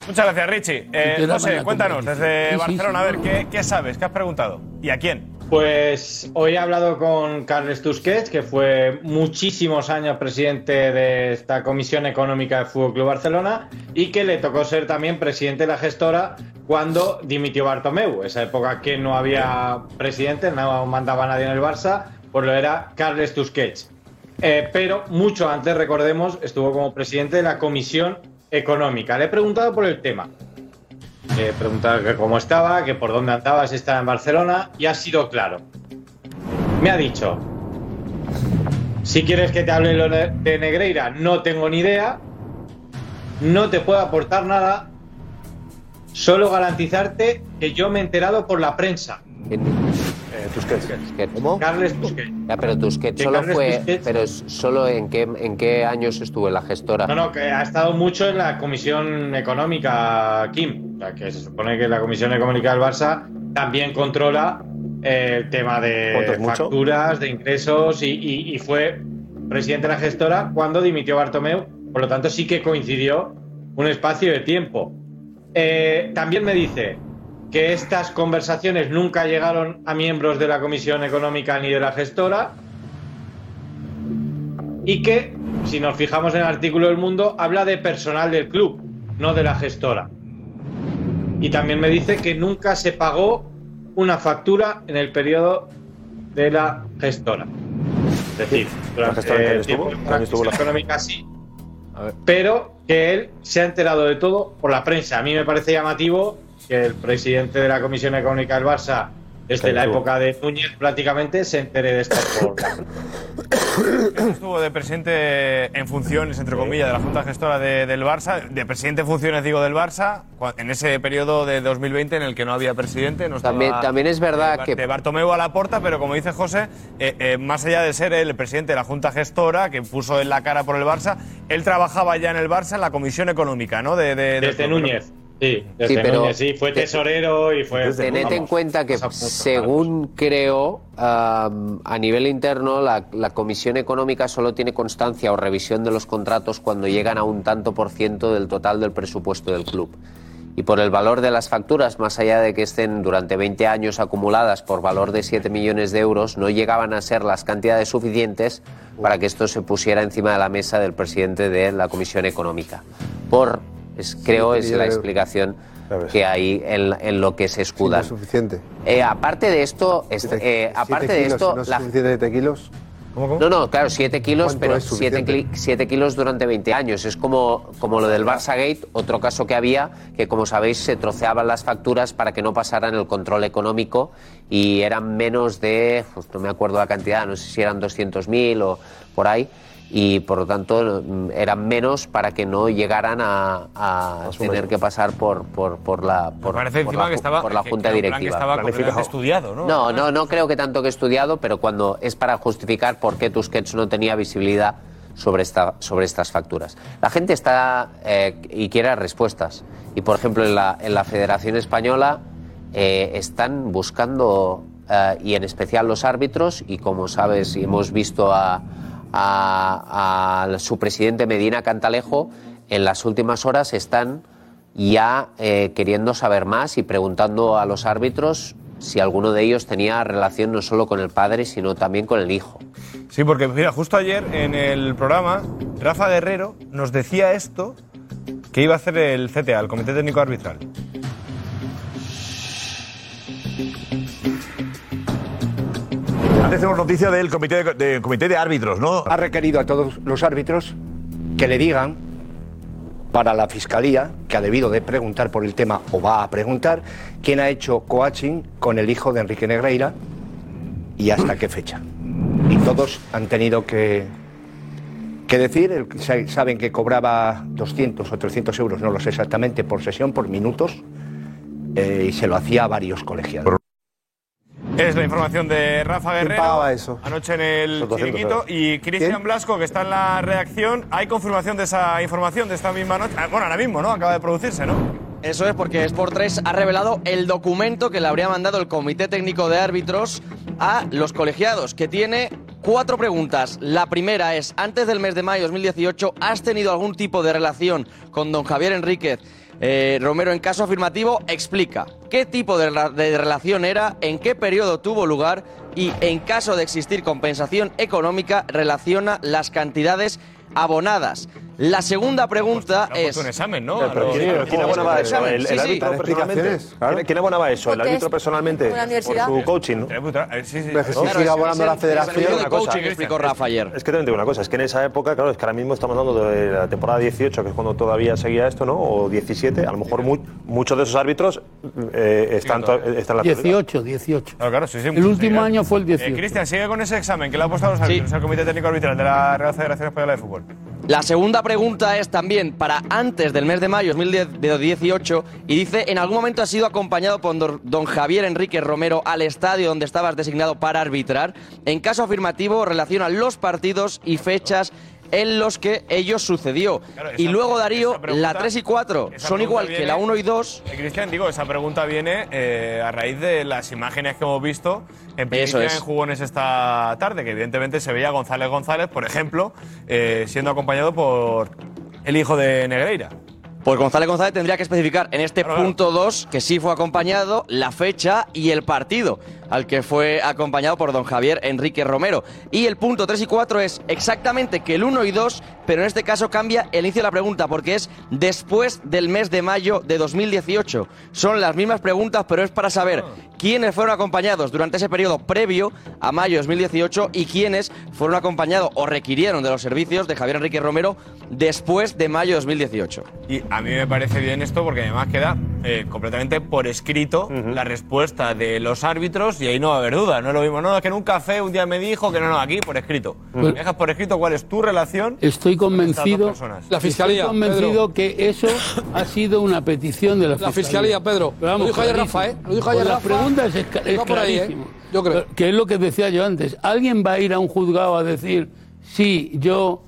Muchas gracias, Richie. Eh, José, cuéntanos desde Barcelona, a ver, ¿qué, qué sabes? ¿Qué has preguntado? ¿Y a quién? Pues hoy he hablado con Carles Tusquets, que fue muchísimos años presidente de esta Comisión Económica del Fútbol Club Barcelona y que le tocó ser también presidente de la gestora cuando dimitió Bartomeu. Esa época que no había presidente, no mandaba nadie en el Barça, pues lo era Carles Tusquets. Eh, pero mucho antes, recordemos, estuvo como presidente de la Comisión Económica. Le he preguntado por el tema. Le he preguntado que cómo estaba, que por dónde andaba, si estaba en Barcelona, y ha sido claro. Me ha dicho, si quieres que te hable de Negreira, no tengo ni idea, no te puedo aportar nada, solo garantizarte que yo me he enterado por la prensa. Tusquets. ¿Cómo? Carles Tusquets. Ya, pero Tusquets Que solo Carles fue, Tusquets- pero es- solo en qué en qué años estuvo en la gestora. No, no, que ha estado mucho en la Comisión Económica, Kim. O sea, que se supone que la Comisión Económica del Barça también controla eh, el tema de facturas, de ingresos y, y- y fue presidente de la gestora cuando dimitió Bartomeu. Por lo tanto, sí que coincidió un espacio de tiempo. Eh, también me dice que estas conversaciones nunca llegaron a miembros de la Comisión Económica ni de la gestora y que, si nos fijamos en el artículo del Mundo, habla de personal del club, no de la gestora. Y también me dice que nunca se pagó una factura en el periodo de la gestora. Es decir, durante gestora la estuvo la- económica sí, pero que él se ha enterado de todo por la prensa. A mí me parece llamativo que el presidente de la Comisión Económica del Barça, desde la época de Núñez prácticamente, se entere de prensa. Él estuvo de presidente en funciones, entre comillas, de la Junta Gestora de- del Barça, de presidente en funciones, digo, del Barça, en ese periodo de 2020 en el que no había presidente. No estaba, También- también es verdad eh, Bar- que- De Bartomeu a la porta, pero como dice José, eh, eh, más allá de ser él el presidente de la Junta Gestora, que puso en la cara por el Barça, él trabajaba ya en el Barça en la Comisión Económica, ¿no? De, de- del Desde. Núñez. Sí, desde Sí, pero- Núñez, sí, fue tesorero y fue. Tened en cuenta que, según creo, a nivel interno, la, la Comisión Económica solo tiene constancia o revisión de los contratos cuando llegan a un tanto por ciento del total del presupuesto del club. Y por el valor de las facturas, más allá de que estén durante 20 años acumuladas por valor de 7 millones de euros, no llegaban a ser las cantidades suficientes para que esto se pusiera encima de la mesa del presidente de la Comisión Económica. Por, es, creo, es la explicación que hay en, en lo que se No escudan. es suficiente. Eh, aparte de esto, es- Siete- eh, aparte de kilos, esto, si no es la- suficiente de 7 kilos. no, no, claro, 7 kilos, ¿Cuánto pero es 7 suficiente? kilos durante 20 años. Es como, como lo del Barça Gate, otro caso que había, que como sabéis se troceaban las facturas para que no pasaran el control económico y eran menos de, pues no me acuerdo la cantidad, no sé si eran 200.000 o por ahí, y por lo tanto eran menos para que no llegaran a, a tener que pasar por, por, por la, por, parece por la, que ju- estaba- por la que- Junta que Directiva. estaba completamente estudiado, ¿no? No, no, no creo que tanto que estudiado, pero cuando es para justificar por qué Tusquets no tenía visibilidad sobre, esta, sobre estas facturas. La gente está eh, y quiere respuestas. Y por ejemplo, en la, en la Federación Española eh, están buscando, eh, y en especial los árbitros, y como sabes, y hemos visto a, a- su presidente Medina Cantalejo, en las últimas horas están ya eh, queriendo saber más y preguntando a los árbitros si alguno de ellos tenía relación no solo con el padre, sino también con el hijo. Sí, porque mira, justo ayer en el programa, Rafa Guerrero nos decía esto que iba a hacer el CTA, el Comité Técnico Arbitral. Antes tenemos noticia del comité de, comité de árbitros, ¿no? Ha requerido a todos los árbitros que le digan para la fiscalía, que ha debido de preguntar por el tema o va a preguntar, quién ha hecho coaching con el hijo de Enrique Negreira y hasta qué fecha. Y todos han tenido que, que decir, saben que cobraba 200 o 300 euros, no lo sé exactamente, por sesión, por minutos, eh, y se lo hacía a varios colegiados. Es la información de Rafa Guerrero. pagaba eso? Anoche en el Esos 200 chiringuito. euros. Y Cristian. Blasco, que está en la redacción. ¿Hay confirmación de esa información de esta misma noche? Ah, Bueno, ahora mismo, ¿no? Acaba de producirse, ¿no? Eso es porque Sport 3 ha revelado el documento que le habría mandado el Comité Técnico de Árbitros a los colegiados, que tiene cuatro preguntas. La primera es, antes del mes de mayo de 2018, ¿has tenido algún tipo de relación con don Javier Enríquez eh, Romero en caso afirmativo? Explica qué tipo de, de relación era, en qué periodo tuvo lugar y, en caso de existir compensación económica, relaciona las cantidades abonadas. La segunda pregunta Le han es... un examen, ¿no? Pero, pero ¿quién, pero ¿quién abonaba eso? ¿El, el sí, sí. árbitro Dar personalmente? explicaciones, ¿Quién, quién abonaba eso? ¿El Porque árbitro es personalmente? una universidad. Por su coaching, ¿no? Sí, sí. Claro, sigue abonando la federación. es Una cosa, que explicó Rafa ayer. Es que también digo una cosa, es que en esa época, claro, es que ahora mismo estamos hablando de la temporada 18, que es cuando todavía seguía esto, ¿no? O 17, a lo mejor mu- muchos de esos árbitros eh, están, están en la actualidad. 18, 18. Claro, claro, sí, sí, el último año fue el Eh, 18. Cristian, sigue con ese examen que le ha puesto a los árbitros al Comité Técnico Arbitral de la Real Federación Española de Fútbol. La segunda pregunta es también para antes del mes de mayo de 2018 y dice, ¿en algún momento has sido acompañado por don Javier Enrique Romero al estadio donde estabas designado para arbitrar? En caso afirmativo, relaciona los partidos y fechas en los que ello sucedió. y luego, Darío, la 3 y 4 esa son igual que la 1 y 2. Eh, Cristian, digo, esa pregunta viene eh, a raíz de las imágenes que hemos visto en Eso es. en jugones esta tarde, que evidentemente se veía a González González, por ejemplo, eh, siendo acompañado por el hijo de Negreira. Pues González González tendría que especificar en este punto 2 que sí fue acompañado la fecha y el partido al que fue acompañado por don Javier Enrique Romero. Y el punto 3 y 4 es exactamente que el 1 y 2, pero en este caso cambia el inicio de la pregunta porque es después del mes de mayo de 2018. Son las mismas preguntas, pero es para saber quiénes fueron acompañados durante ese periodo previo a mayo de 2018 y quiénes fueron acompañados o requirieron de los servicios de Javier Enrique Romero después de mayo de 2018. Y a mí me parece bien esto porque además queda eh, completamente por escrito la respuesta de los árbitros y ahí no va a haber duda. No es lo mismo, no, es que en un café un día me dijo que no, no, aquí por escrito. Pues- Me dejas por escrito cuál es tu relación. Estoy convencido, Estas dos personas. La Fiscalía, estoy convencido Pedro. que eso ha sido una petición de la La Fiscalía. Fiscalía, Pedro. Pero Lo dijo ayer. Rafa, ¿eh? Lo dijo ayer Con Rafa. Las preguntas es, es por ahí, ¿eh? clarísimo. Yo creo. Que es lo que decía yo antes. ¿Alguien va a ir a un juzgado a decir, sí, yo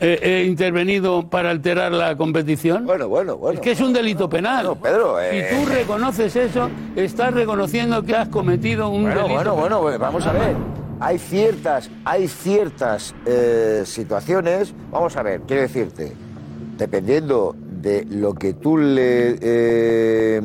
eh, he intervenido para alterar la competición? Bueno, bueno, bueno. Es que es un delito penal. Pedro, eh. Si tú reconoces eso, estás reconociendo que has cometido un Bueno, delito bueno, bueno, penal. bueno, vamos a ver. Hay ciertas, hay ciertas eh, situaciones. Vamos a ver, quiero decirte, dependiendo de lo que tú le.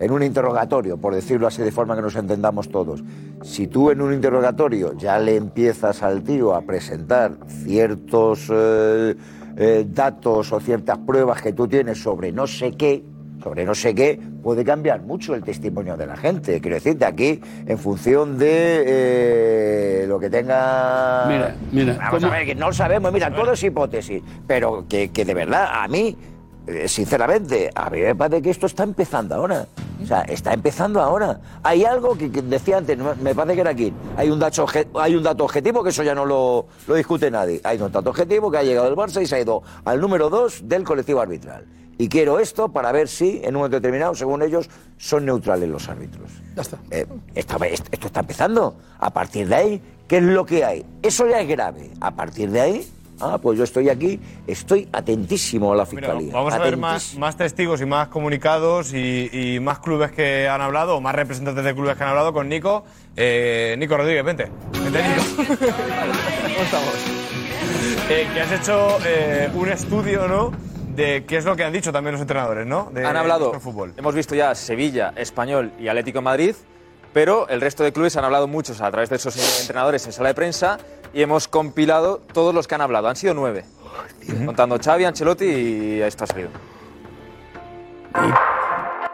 En un interrogatorio, por decirlo así de forma que nos entendamos todos, si tú en un interrogatorio ya le empiezas al tío a presentar ciertos eh, eh, datos o ciertas pruebas que tú tienes sobre no sé qué, sobre no sé qué, puede cambiar mucho el testimonio de la gente. Quiero decirte, aquí, en función de eh, lo que tenga... Mira, mira, Vamos ¿cómo- a ver, que no lo sabemos, mira, todo es hipótesis, pero que, que de verdad, a mí, sinceramente, a mí me parece que esto está empezando ahora. O sea, está empezando ahora. Hay algo que, que decía antes, me parece que era aquí. Hay un dato, obje- hay un dato objetivo que eso ya no lo, lo discute nadie. Hay un dato objetivo que ha llegado el Barça y se ha ido al número dos del colectivo arbitral. Y quiero esto para ver si en un momento determinado, según ellos, son neutrales los árbitros. Ya está. Eh, esto, esto está empezando. A partir de ahí, ¿qué es lo que hay? Eso ya es grave. A partir de ahí, ah, pues yo estoy aquí, estoy atentísimo a la Mira, fiscalía. vamos a ver más, más testigos y más comunicados y, y más clubes que han hablado, o más representantes de clubes que han hablado con Nico. Eh, Nico Rodríguez, vente. Vente, Nico. ¿Cómo estamos? Eh, que has hecho eh, un estudio, ¿no? De qué es lo que han dicho también los entrenadores, ¿no? De han hablado. fútbol. Hemos visto ya Sevilla, Español y Atlético de Madrid, pero el resto de clubes han hablado muchos a través de esos entrenadores en sala de prensa y hemos compilado todos los que han hablado. Han sido nueve. Contando Xavi, Ancelotti y esto ha salido.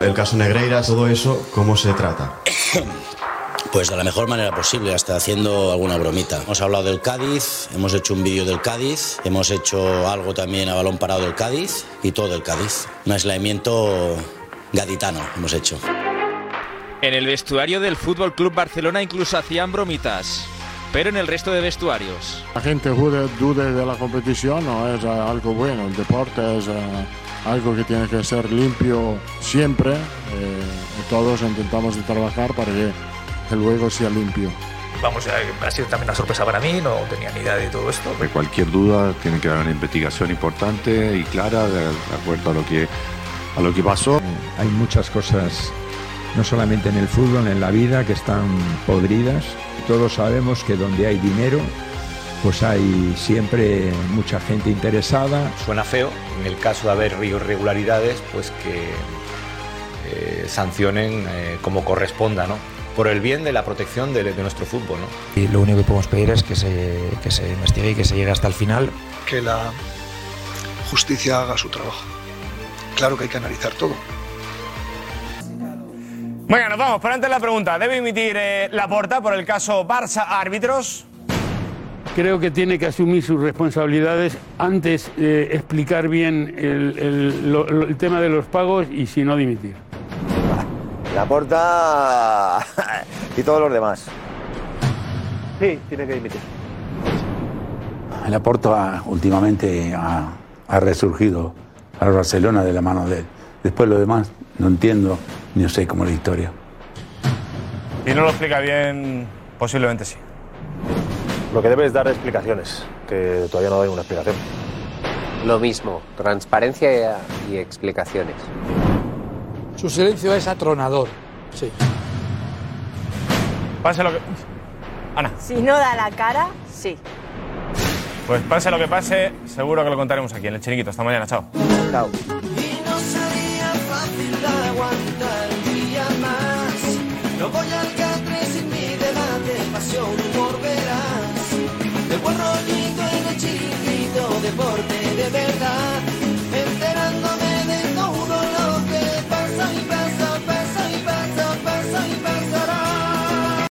El caso Negreira, todo eso, ¿cómo se trata? Pues de la mejor manera posible, hasta haciendo alguna bromita. Hemos hablado del Cádiz, hemos hecho un vídeo del Cádiz, hemos hecho algo también a balón parado del Cádiz y todo del Cádiz. Un aislamiento gaditano hemos hecho. En el vestuario del Fútbol Club Barcelona incluso hacían bromitas, pero en el resto de vestuarios. La gente dude, dude de la competición no es eh, algo bueno. El deporte es eh, algo que tiene que ser limpio siempre. eh, todos intentamos de trabajar para que el juego sea limpio. Vamos, eh, ha sido también una sorpresa para mí, no tenía ni idea de todo esto. De cualquier duda tiene que haber una investigación importante y clara de, de acuerdo a lo que a lo que pasó. Hay muchas cosas, no solamente en el fútbol, en la vida, que están podridas. Todos sabemos que donde hay dinero, pues hay siempre mucha gente interesada. Suena feo, en el caso de haber irregularidades, pues que eh, sancionen eh, como corresponda, ¿no? Por el bien de la protección de, de nuestro fútbol, ¿no? Y lo único que podemos pedir es que se, que se investigue y que se llegue hasta el final. que la justicia haga su trabajo. Claro que hay que analizar todo. Venga, nos vamos. Pero antes la pregunta, ¿debe emitir eh, la porta por el caso Barça árbitros? Creo que tiene que asumir sus responsabilidades antes de explicar bien el, el- lo- lo- el tema de los pagos y si no dimitir. La porta y todos los demás. Sí, tiene que dimitir. El Aporto ha- últimamente ha, ha resurgido al Barcelona de la mano de él. Después lo demás no entiendo no sé cómo es la historia. Si no lo explica bien, posiblemente sí. Lo que debe es dar explicaciones, que todavía no da ninguna explicación. Lo mismo, transparencia y explicaciones. Su silencio es atronador. Sí. Pase lo que. Ana, Si no da la cara, sí. pues pase lo que pase, seguro que lo contaremos aquí en el chiringuito. Hasta mañana, chao. Chao. No voy al catre sin mi debate, pasión, humor, verás. El buen rollito en el chiringuito, deporte